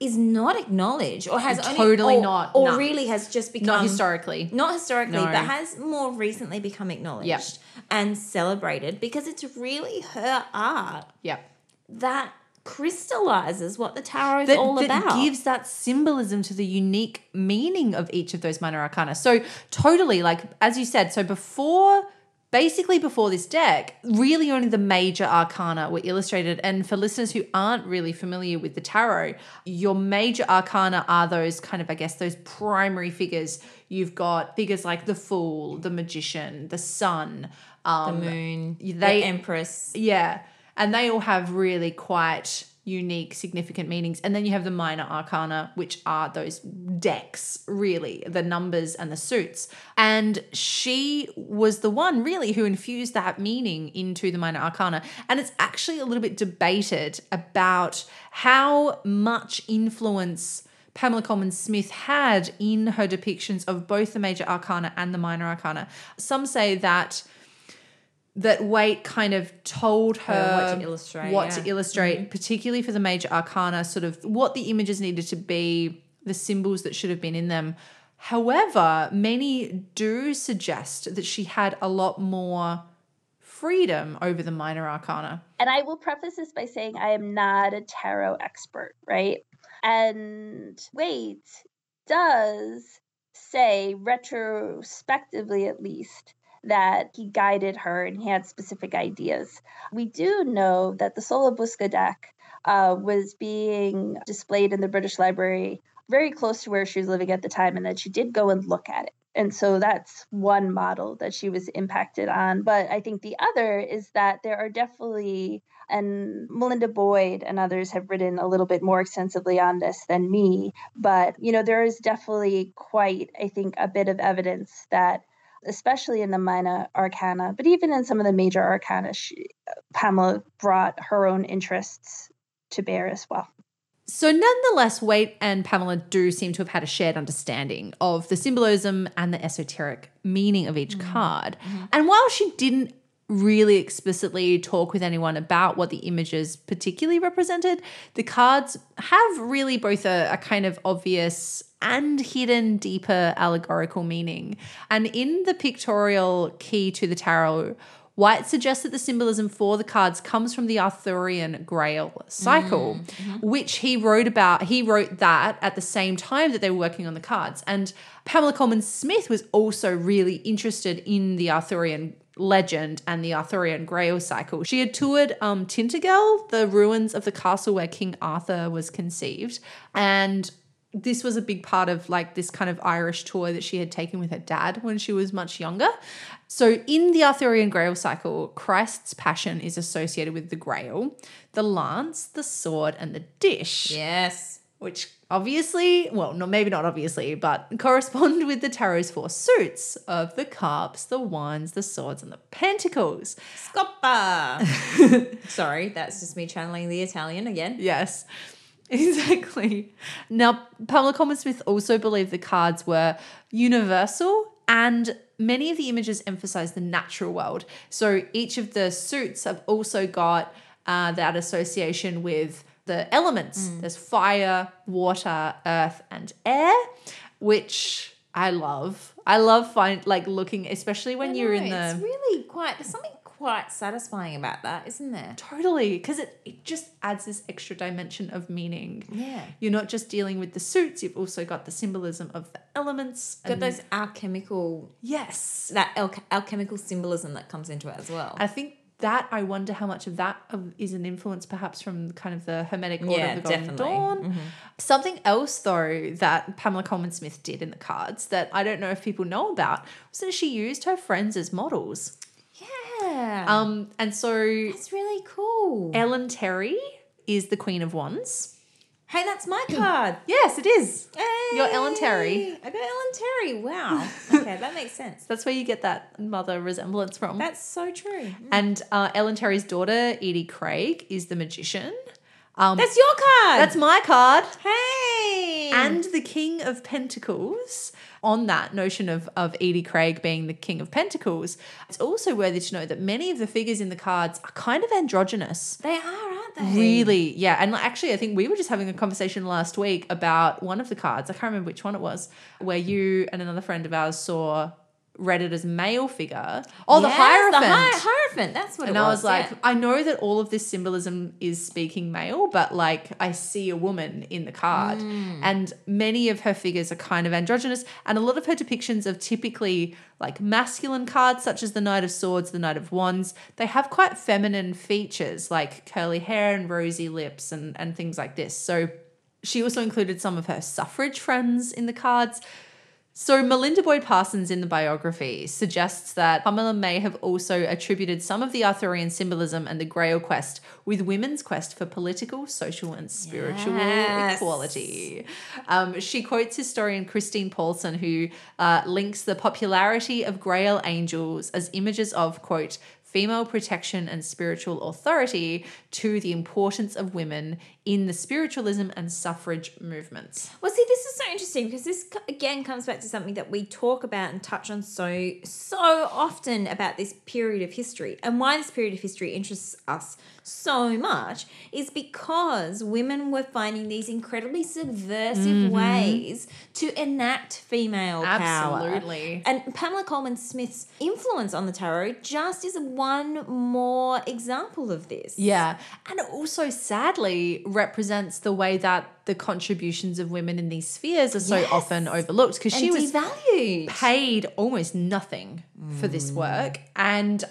is not acknowledged or has only Totally or- not, or no. really has just become Not historically. not historically, No. but has more recently become acknowledged Yep. and celebrated because it's really her art Yeah. that crystallizes what the tarot is that, all that about. gives that symbolism to the unique meaning of each of those minor arcana. So totally, like as you said, so before basically before this deck, really only the major arcana were illustrated. And for listeners who aren't really familiar with the tarot, your major arcana are those kind of, I guess, those primary figures. You've got figures like the Fool, the Magician, the Sun, um, the moon, they- the empress. yeah. And they all have really quite unique, significant meanings. And then you have the minor arcana, which are those decks, really, the numbers and the suits. And she was the one really who infused that meaning into the minor arcana. And it's actually a little bit debated about how much influence. Pamela Colman Smith had in her depictions of both the major arcana and the minor arcana. Some say that that Waite kind of told her, Her what to illustrate, what yeah. to illustrate, mm-hmm. particularly for the major arcana, sort of what the images needed to be, the symbols that should have been in them. However, many do suggest that she had a lot more freedom over the minor arcana. And I will preface this by saying I am not a tarot expert, right? And Waite does say, retrospectively at least, that he guided her and he had specific ideas. We do know that the Sola Busca deck uh, was being displayed in the British Library very close to where she was living at the time and that she did go and look at it. And so that's one model that she was impacted on. But I think the other is that there are definitely, and Melinda Boyd and others have written a little bit more extensively on this than me. But, you know, there is definitely quite, I think, a bit of evidence that, especially in the minor arcana, but even in some of the major arcana, she, Pamela brought her own interests to bear as well. So, nonetheless, Waite and Pamela do seem to have had a shared understanding of the symbolism and the esoteric meaning of each mm-hmm. card. Mm-hmm. And while she didn't really explicitly talk with anyone about what the images particularly represented, the cards have really both a, a kind of obvious and hidden deeper allegorical meaning. And in the pictorial key to the tarot, White suggests that the symbolism for the cards comes from the Arthurian Grail cycle, mm, mm-hmm. which he wrote about. He wrote that at the same time that they were working on the cards. And Pamela Colman Smith was also really interested in the Arthurian legend and the Arthurian Grail cycle. She had toured um, Tintagel, the ruins of the castle where King Arthur was conceived, and this was a big part of like this kind of Irish tour that she had taken with her dad when she was much younger. So in the Arthurian Grail cycle, Christ's passion is associated with the Grail, the lance, the sword, and the dish Yes. Which obviously, well, not maybe not obviously, but correspond with the tarot's four suits of the cups, the wands, the swords, and the pentacles. Scopa. Sorry, that's just me channeling the Italian again. Yes, exactly. Now, Pamela Colman Smith also believed the cards were universal and many of the images emphasize the natural world. So each of the suits have also got uh, that association with the elements. Mm. There's fire, water, earth, and air, which I love. I love find like looking, especially when you're in the. It's really quite, there's something quite satisfying about that, isn't there? totally because it, it just adds this extra dimension of meaning. Yeah. You're not just dealing with the suits, you've also got the symbolism of the elements. Got those alchemical, Yes. that al- alchemical symbolism that comes into it as well. I think that I wonder how much of that is an influence perhaps from kind of the Hermetic Order Yeah, of the Golden definitely. Mm-hmm. Dawn. Something else though that Pamela Colman Smith did in the cards that I don't know if people know about was that she used her friends as models. yeah. Um, and so that's really cool. Ellen Terry is the Queen of Wands. Hey, that's my card. Yes, it is. Hey, You're Ellen Terry. I got Ellen Terry. Wow. Okay, that makes sense. That's where you get that mother resemblance from. That's so true. and uh, Ellen Terry's daughter, Edie Craig, is the magician. Um, That's your card. that's my card. hey. And the King of Pentacles, on that notion of, of Edie Craig being the King of Pentacles, it's also worthy to note that many of the figures in the cards are kind of androgynous. they are, they? Really, yeah. And actually, I think we were just having a conversation last week about one of the cards. I can't remember which one it was, where you and another friend of ours saw read it as male figure. Oh, the Hierophant. The Hi- Hierophant. That's what and I was. was like, yeah. I know that all of this symbolism is speaking male, but like I see a woman in the card. Mm. And many of her figures are kind of androgynous. And a lot of her depictions of typically like masculine cards, such as the Knight of Swords, the Knight of Wands, they have quite feminine features like curly hair and rosy lips and, and things like this. So she also included some of her suffrage friends in the cards. So, Melinda Boyd Parsons in the biography suggests that Pamela may have also attributed some of the Arthurian symbolism and the Grail quest with women's quest for political, social, and spiritual Yes. equality. Um, she quotes historian Christine Paulson, who uh, links the popularity of Grail angels as images of, quote, female protection and spiritual authority to the importance of women in the spiritualism and suffrage movements. Well, see, this is so interesting because this again comes back to something that we talk about and touch on so so often about this period of history and why this period of history interests us so much is because women were finding these incredibly subversive mm-hmm. ways to enact female Absolutely. power. And Pamela Colman Smith's influence on the tarot just is one more example of this. Yeah. And it also sadly represents the way that the contributions of women in these spheres are so Yes. often overlooked because she And was devalued. paid almost nothing for this mm. work and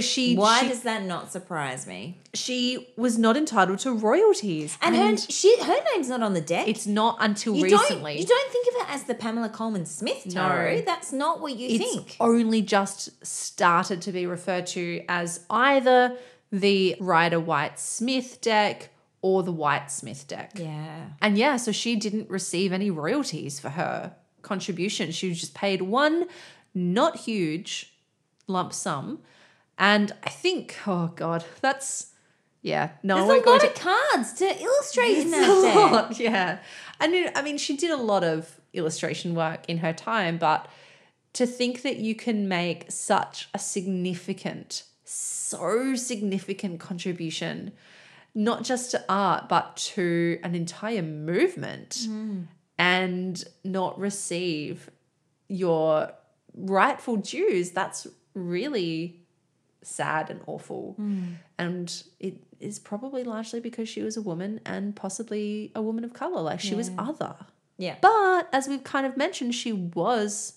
she Why she, does that not surprise me? she was not entitled to royalties And, her she her name's not on the deck. it's not until you recently Don't, you don't think of it as the Pamela Colman Smith tarot. No. That's not what you it's think. only just started to be referred to as either the Rider White Smith deck or the White Smith deck. Yeah. And yeah, so she didn't receive any royalties for her contribution. She was just paid one not huge lump sum. And I think, oh God, that's, yeah, no, I There's won't a go lot into of cards to illustrate in that a lot, yeah. And knew, I mean, she did a lot of illustration work in her time, but to think that you can make such a significant, so significant contribution, not just to art, but to an entire movement and not receive your rightful dues, that's really sad and awful. And it is probably largely because she was a woman and possibly a woman of color. Like she was other. Yeah. But as we've kind of mentioned, she was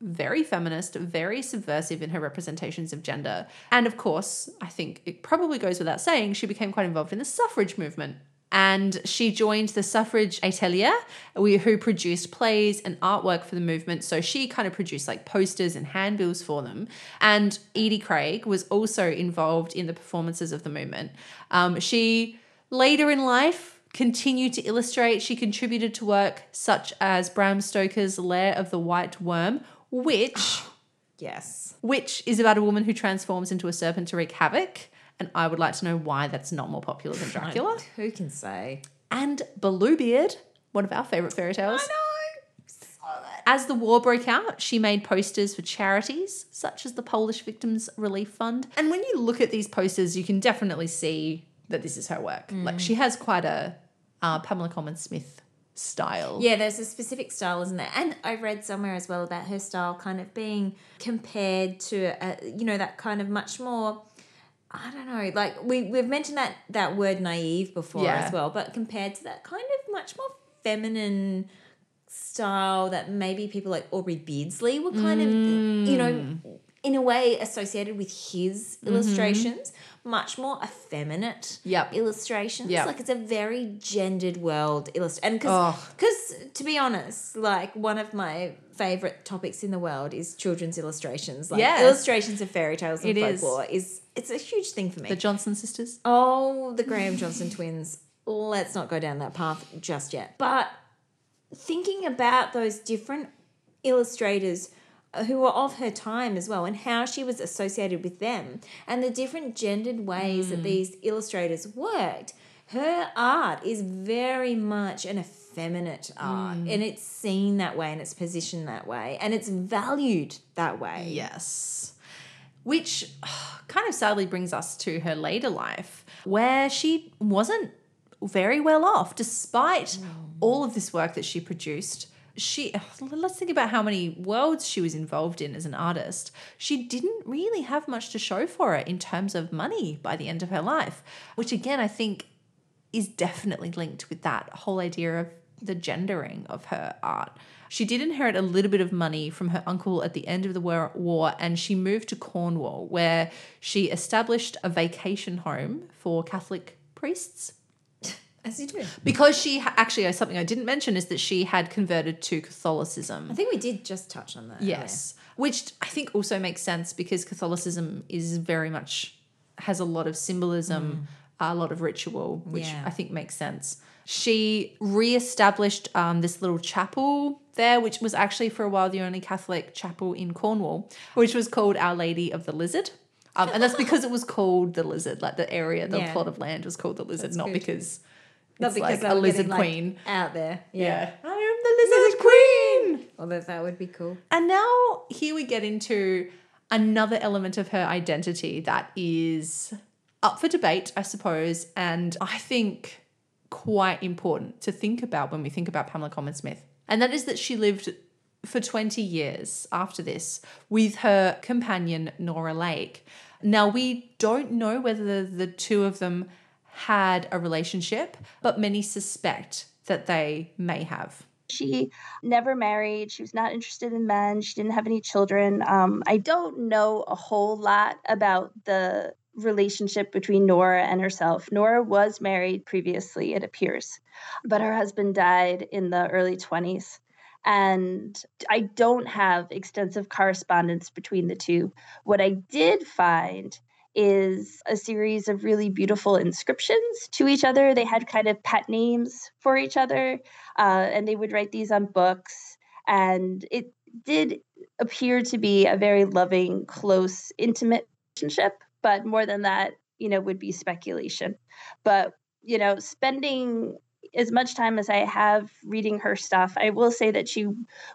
very feminist, very subversive in her representations of gender. And of course, I think it probably goes without saying, she became quite involved in the suffrage movement And she joined the Suffrage Atelier, who produced plays and artwork for the movement. So she kind of produced like posters and handbills for them. And Edie Craig was also involved in the performances of the movement. Um, she later in life continued to illustrate. She contributed to work such as Bram Stoker's Lair of the White Worm, which Yes. which is about a woman who transforms into a serpent to wreak havoc. And I would like to know why that's not more popular than Dracula. Who can say? And Bluebeard, one of our favorite fairy tales. I know. As the war broke out, she made posters for charities such as the Polish Victims Relief Fund. And when you look at these posters, you can definitely see that this is her work. Like she has quite a uh, Pamela Colman Smith style. Yeah, there's a specific style, isn't there? And I read somewhere as well about her style kind of being compared to, uh, you know, that kind of much more. I don't know, like we we've mentioned that that word naive before Yeah. as well, but compared to that kind of much more feminine style that maybe people like Aubrey Beardsley were kind of, you know, in a way associated with his illustrations, much more effeminate Yep. illustrations. Yep. Like it's a very gendered world illustration. And Oh. because, to be honest, like one of my favorite topics in the world is children's illustrations. Like Yes. illustrations of fairy tales and It is. folklore is. it's a huge thing for me. The Johnson sisters. Oh, the Graham Johnson twins. Let's not go down that path just yet. But thinking about those different illustrators Uh, who were of her time as well and how she was associated with them and the different gendered ways that mm. these illustrators worked, her art is very much an effeminate art mm. and it's seen that way and it's positioned that way and it's valued that way. Yes. Which kind of sadly brings us to her later life, where she wasn't very well off despite mm. all of this work that she produced. She let's think about how many worlds she was involved in as an artist. She didn't really have much to show for it in terms of money by the end of her life, which again I think is definitely linked with that whole idea of the gendering of her art. She did inherit a little bit of money from her uncle at the end of the war, and she moved to Cornwall, where she established a vacation home for Catholic priests. As you do. Because she ha- actually, uh, something I didn't mention is that she had converted to Catholicism. I think we did just touch on that. Yes, which I think also makes sense because Catholicism is very much has a lot of symbolism, a lot of ritual, which Yeah. I think makes sense. She re-established um, this little chapel there, which was actually for a while the only Catholic chapel in Cornwall, which was called Our Lady of the Lizard. Um, and that's because it was called the lizard, like the area, the Yeah. plot of land was called the lizard, not good. because Not it's because like they a lizard getting, like, queen. out there. Yeah. I am the lizard queen. Although that would be cool. And now here we get into another element of her identity that is up for debate, I suppose, and I think quite important to think about when we think about Pamela Colman Smith. And that is that she lived for 20 years after this with her companion Nora Lake. Now, we don't know whether the, the two of them had a relationship, but many suspect that they may have. She never married. She was not interested in men. She didn't have any children. Um, I don't know a whole lot about the relationship between Nora and herself. Nora was married previously, it appears, but her husband died in the early 20s. And I don't have extensive correspondence between the two. What I did find is a series of really beautiful inscriptions to each other. They had kind of pet names for each other, uh, and they would write these on books. And it did appear to be a very loving, close, intimate relationship. But more than that, you know, would be speculation. But, you know, spending as much time as I have reading her stuff, I will say that she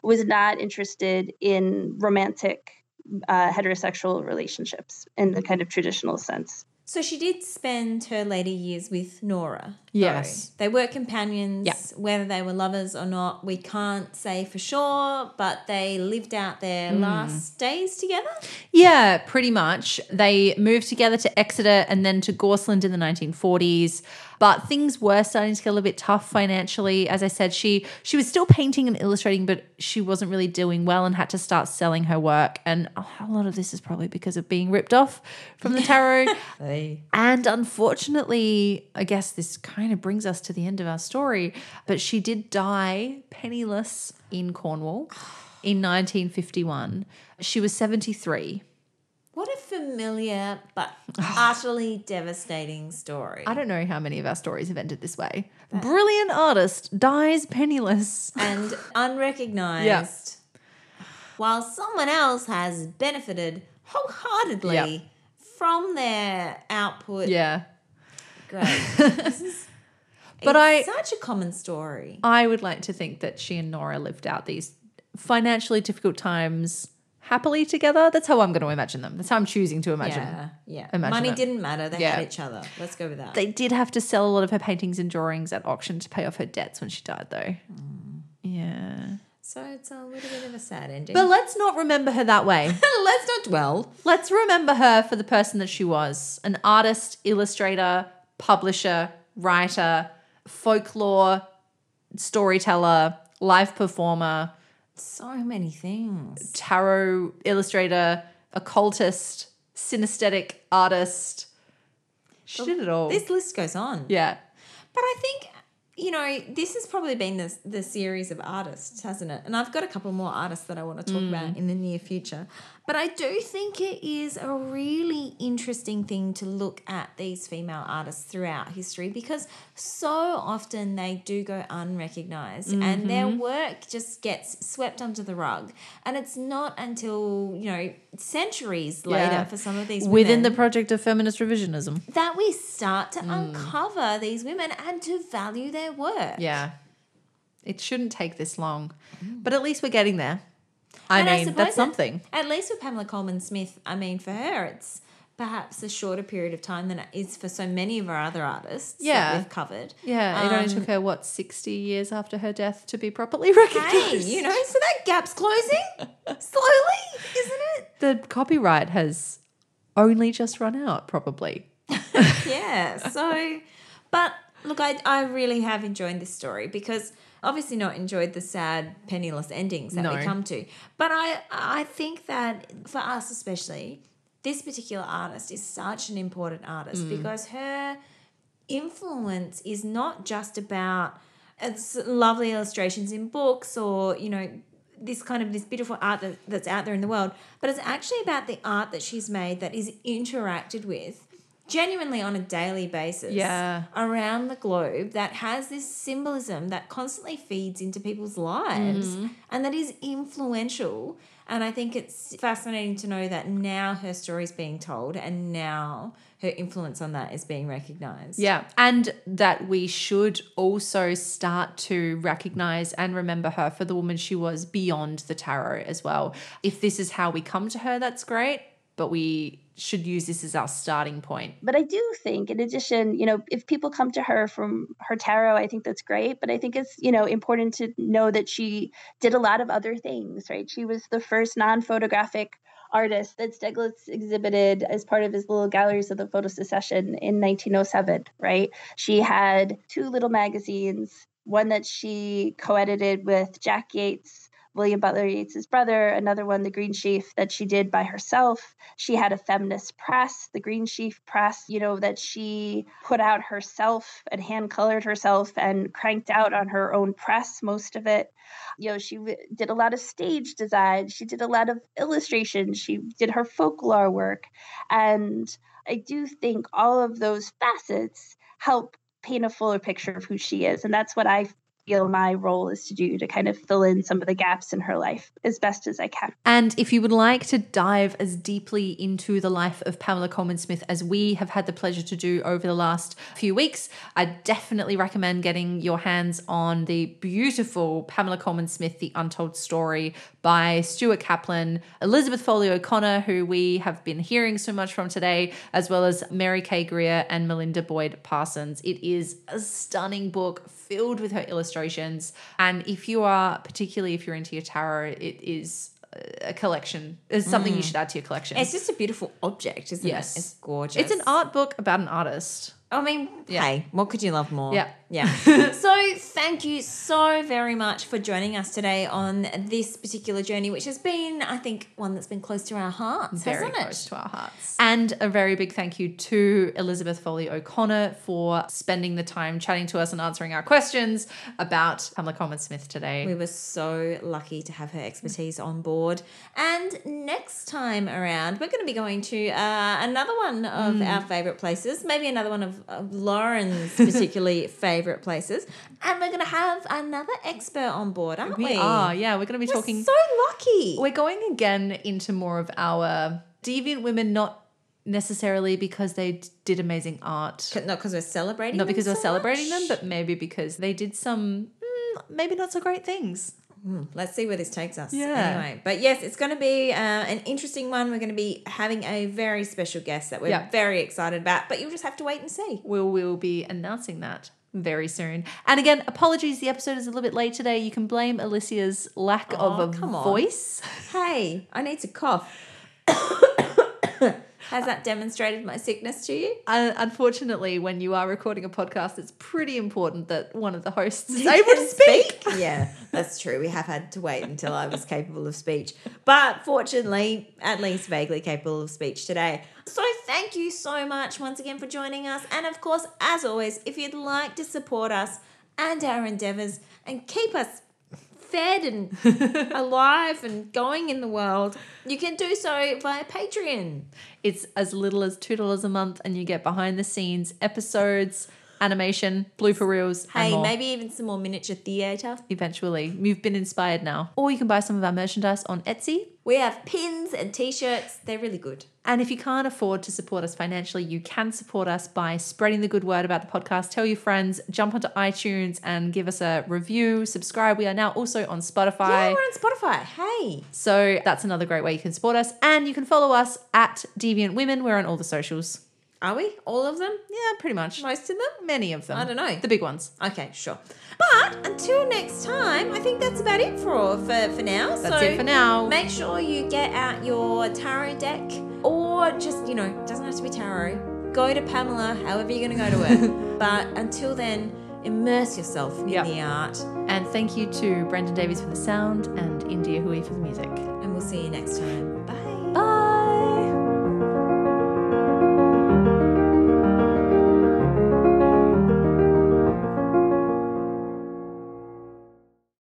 was not interested in romantic uh, heterosexual relationships in the kind of traditional sense. So she did spend her later years with Nora. Yes. They were companions. Yeah. Whether they were lovers or not, we can't say for sure, but they lived out their Hmm. last days together. Yeah, pretty much. They moved together to Exeter and then to Gorseland in the 1940s. But things were starting to get a little bit tough financially. As I said, she she was still painting and illustrating, but she wasn't really doing well and had to start selling her work. And a lot of this is probably because of being ripped off from the tarot. And unfortunately, I guess this kind kind of brings us to the end of our story. But she did die penniless in Cornwall in 1951. She was 73. What a familiar but utterly devastating story. I don't know how many of our stories have ended this way. Brilliant artist dies penniless. and unrecognized. While someone else has benefited wholeheartedly Yeah. from their output. Yeah. Great. This is But it's I- such a common story. I would like to think that she and Nora lived out these financially difficult times happily together. That's how I'm going to imagine them. That's how I'm choosing to imagine. Yeah, yeah. Imagine Money it. didn't matter. They Yeah. had each other. Let's go with that. They did have to sell a lot of her paintings and drawings at auction to pay off her debts when she died, though. Mm. Yeah. so it's a little bit of a sad ending. But let's not remember her that way. let's not dwell. let's remember her for the person that she was an artist, illustrator, publisher, writer, folklore, storyteller, live performer, So many things. tarot illustrator, occultist, synesthetic artist. She did it all. This list goes on. yeah. But I think, you know, this has probably been the, the series of artists, hasn't it? And I've got a couple more artists that I want to talk mm. about in the near future. But I do think it is a really interesting thing to look at these female artists throughout history because so often they do go unrecognized and their mm-hmm. work just gets swept under the rug. And it's not until, you know, centuries later Yeah. for some of these Within the project of feminist revisionism. that we start to mm. uncover these women and to value their work. Yeah. It shouldn't take this long. Mm. But at least we're getting there. I And mean, suppose that's that- something. At least with Pamela Colman Smith, I mean, for her, it's perhaps a shorter period of time than it is for so many of our other artists Yeah. that we've covered. Yeah, it only Um, took her, what, 60 years after her death to be properly recognized? Hey, you know, so that gap's closing slowly, isn't it? the copyright has only just run out, probably. yeah. So, but look, I, I really have enjoyed this story because obviously not enjoyed the sad penniless endings that we come to. But I, I think that for us especially, this particular artist is such an important artist mm. because her influence is not just about it's lovely illustrations in books or you know this kind of this beautiful art that, that's out there in the world but it's actually about the art that she's made that is interacted with genuinely on a daily basis Yeah. around the globe that has this symbolism that constantly feeds into people's lives mm-hmm. and that is influential and i think it's fascinating to know that now her story is being told and now her influence on that is being recognized Yeah. And that we should also start to recognize and remember her for the woman she was beyond the tarot as well. If this is how we come to her, that's great. But we should use this as our starting point. But I do think, in addition, you know, if people come to her from her tarot, I think that's great. But I think it's, you know, important to know that she did a lot of other things, right? She was the first non photographic artist that Stieglitz exhibited as part of his little galleries of the photo secession in 1907, right? She had two little magazines, one that she co edited with Jack Yeats. William Butler Yeats's brother, another one, the Green Sheaf, that she did by herself. She had a feminist press, the Green Sheaf Press, you know, that she put out herself and hand colored herself and cranked out on her own press, most of it. You know, she w- did a lot of stage design, she did a lot of illustration, she did her folklore work. And I do think all of those facets help paint a fuller picture of who she is. And that's what I feel my role is to do to kind of fill in some of the gaps in her life as best as I can. And if you would like to dive as deeply into the life of Pamela Colman Smith as we have had the pleasure to do over the last few weeks, I definitely recommend getting your hands on the beautiful Pamela Colman Smith, The Untold Story by Stuart Kaplan, Elizabeth Foley O'Connor, who we have been hearing so much from today, as well as Mary Kay Greer and Melinda Boyd Parsons. It is a stunning book filled with her illustrations. And if you are, particularly if you're into your tarot, it is a collection. It's something you mm. should add to your collection. it's just a beautiful object isn't Yes. it it's gorgeous It's an art book about an artist. I mean, Yeah. hey, what could you love more? Yeah. Yeah. so thank you so very much for joining us today on this particular journey, which has been, I think, one that's been close to our hearts, very hasn't close it? to our hearts. And a very big thank you to Elizabeth Foley O'Connor for spending the time chatting to us and answering our questions about Pamela Colman Smith today. We were so lucky to have her expertise on board. And next time around, we're going to be going to uh, another one of Hmm. our favourite places, maybe another one of, of Lauren's particularly favourite places. And we're going to have another expert on board, aren't we? we are, yeah. We're going to be We're talking. so lucky. We're going again into more of our deviant women, not necessarily because they did amazing art, Not because we're celebrating not them because we're celebrating much. them, but maybe because they did some mm, maybe not so great things. Let's see where this takes us. Yeah. Anyway, but yes, it's going to be uh, an interesting one. We're going to be having a very special guest that we're Yeah. very excited about, but you'll just have to wait and see. We will be announcing that very soon. And again, apologies, the episode is a little bit late today. You can blame Alicia's lack Oh, of a voice. Hey, I need to cough. Has that demonstrated my sickness to you? Uh, unfortunately, when you are recording a podcast, it's pretty important that one of the hosts is able to speak. yeah, that's true. We have had to wait until I was capable of speech, but fortunately, at least vaguely capable of speech today. So, thank you so much once again for joining us. And of course, as always, if you'd like to support us and our endeavors and keep us fed and alive and going in the world, you can do so via Patreon. It's as little as $2 a month, and you get behind the scenes episodes, animation, blooper reels, and Hey, maybe even some more miniature theatre. Eventually, you've been inspired now. Or you can buy some of our merchandise on Etsy. We have pins and t shirts, they're really good. And if you can't afford to support us financially, you can support us by spreading the good word about the podcast. Tell your friends, jump onto iTunes and give us a review, subscribe. We are now also on Spotify. Yeah, we're on Spotify. Hey. so that's another great way you can support us. And you can follow us at Deviant Women. We're on all the socials. Are we? All of them? Yeah, pretty much. Most of them? Many of them. I don't know. The big ones. Okay, sure. But until next time, I think that's about it for for, for now. That's so it for now. Make sure you get out your tarot deck, or just you know, doesn't have to be tarot. Go to Pamela, however you're going to go to it. but until then, immerse yourself in Yep. the art, And thank you to Brendan Davies for the sound and India Hui for the music. and we'll see you next time. Bye. Bye.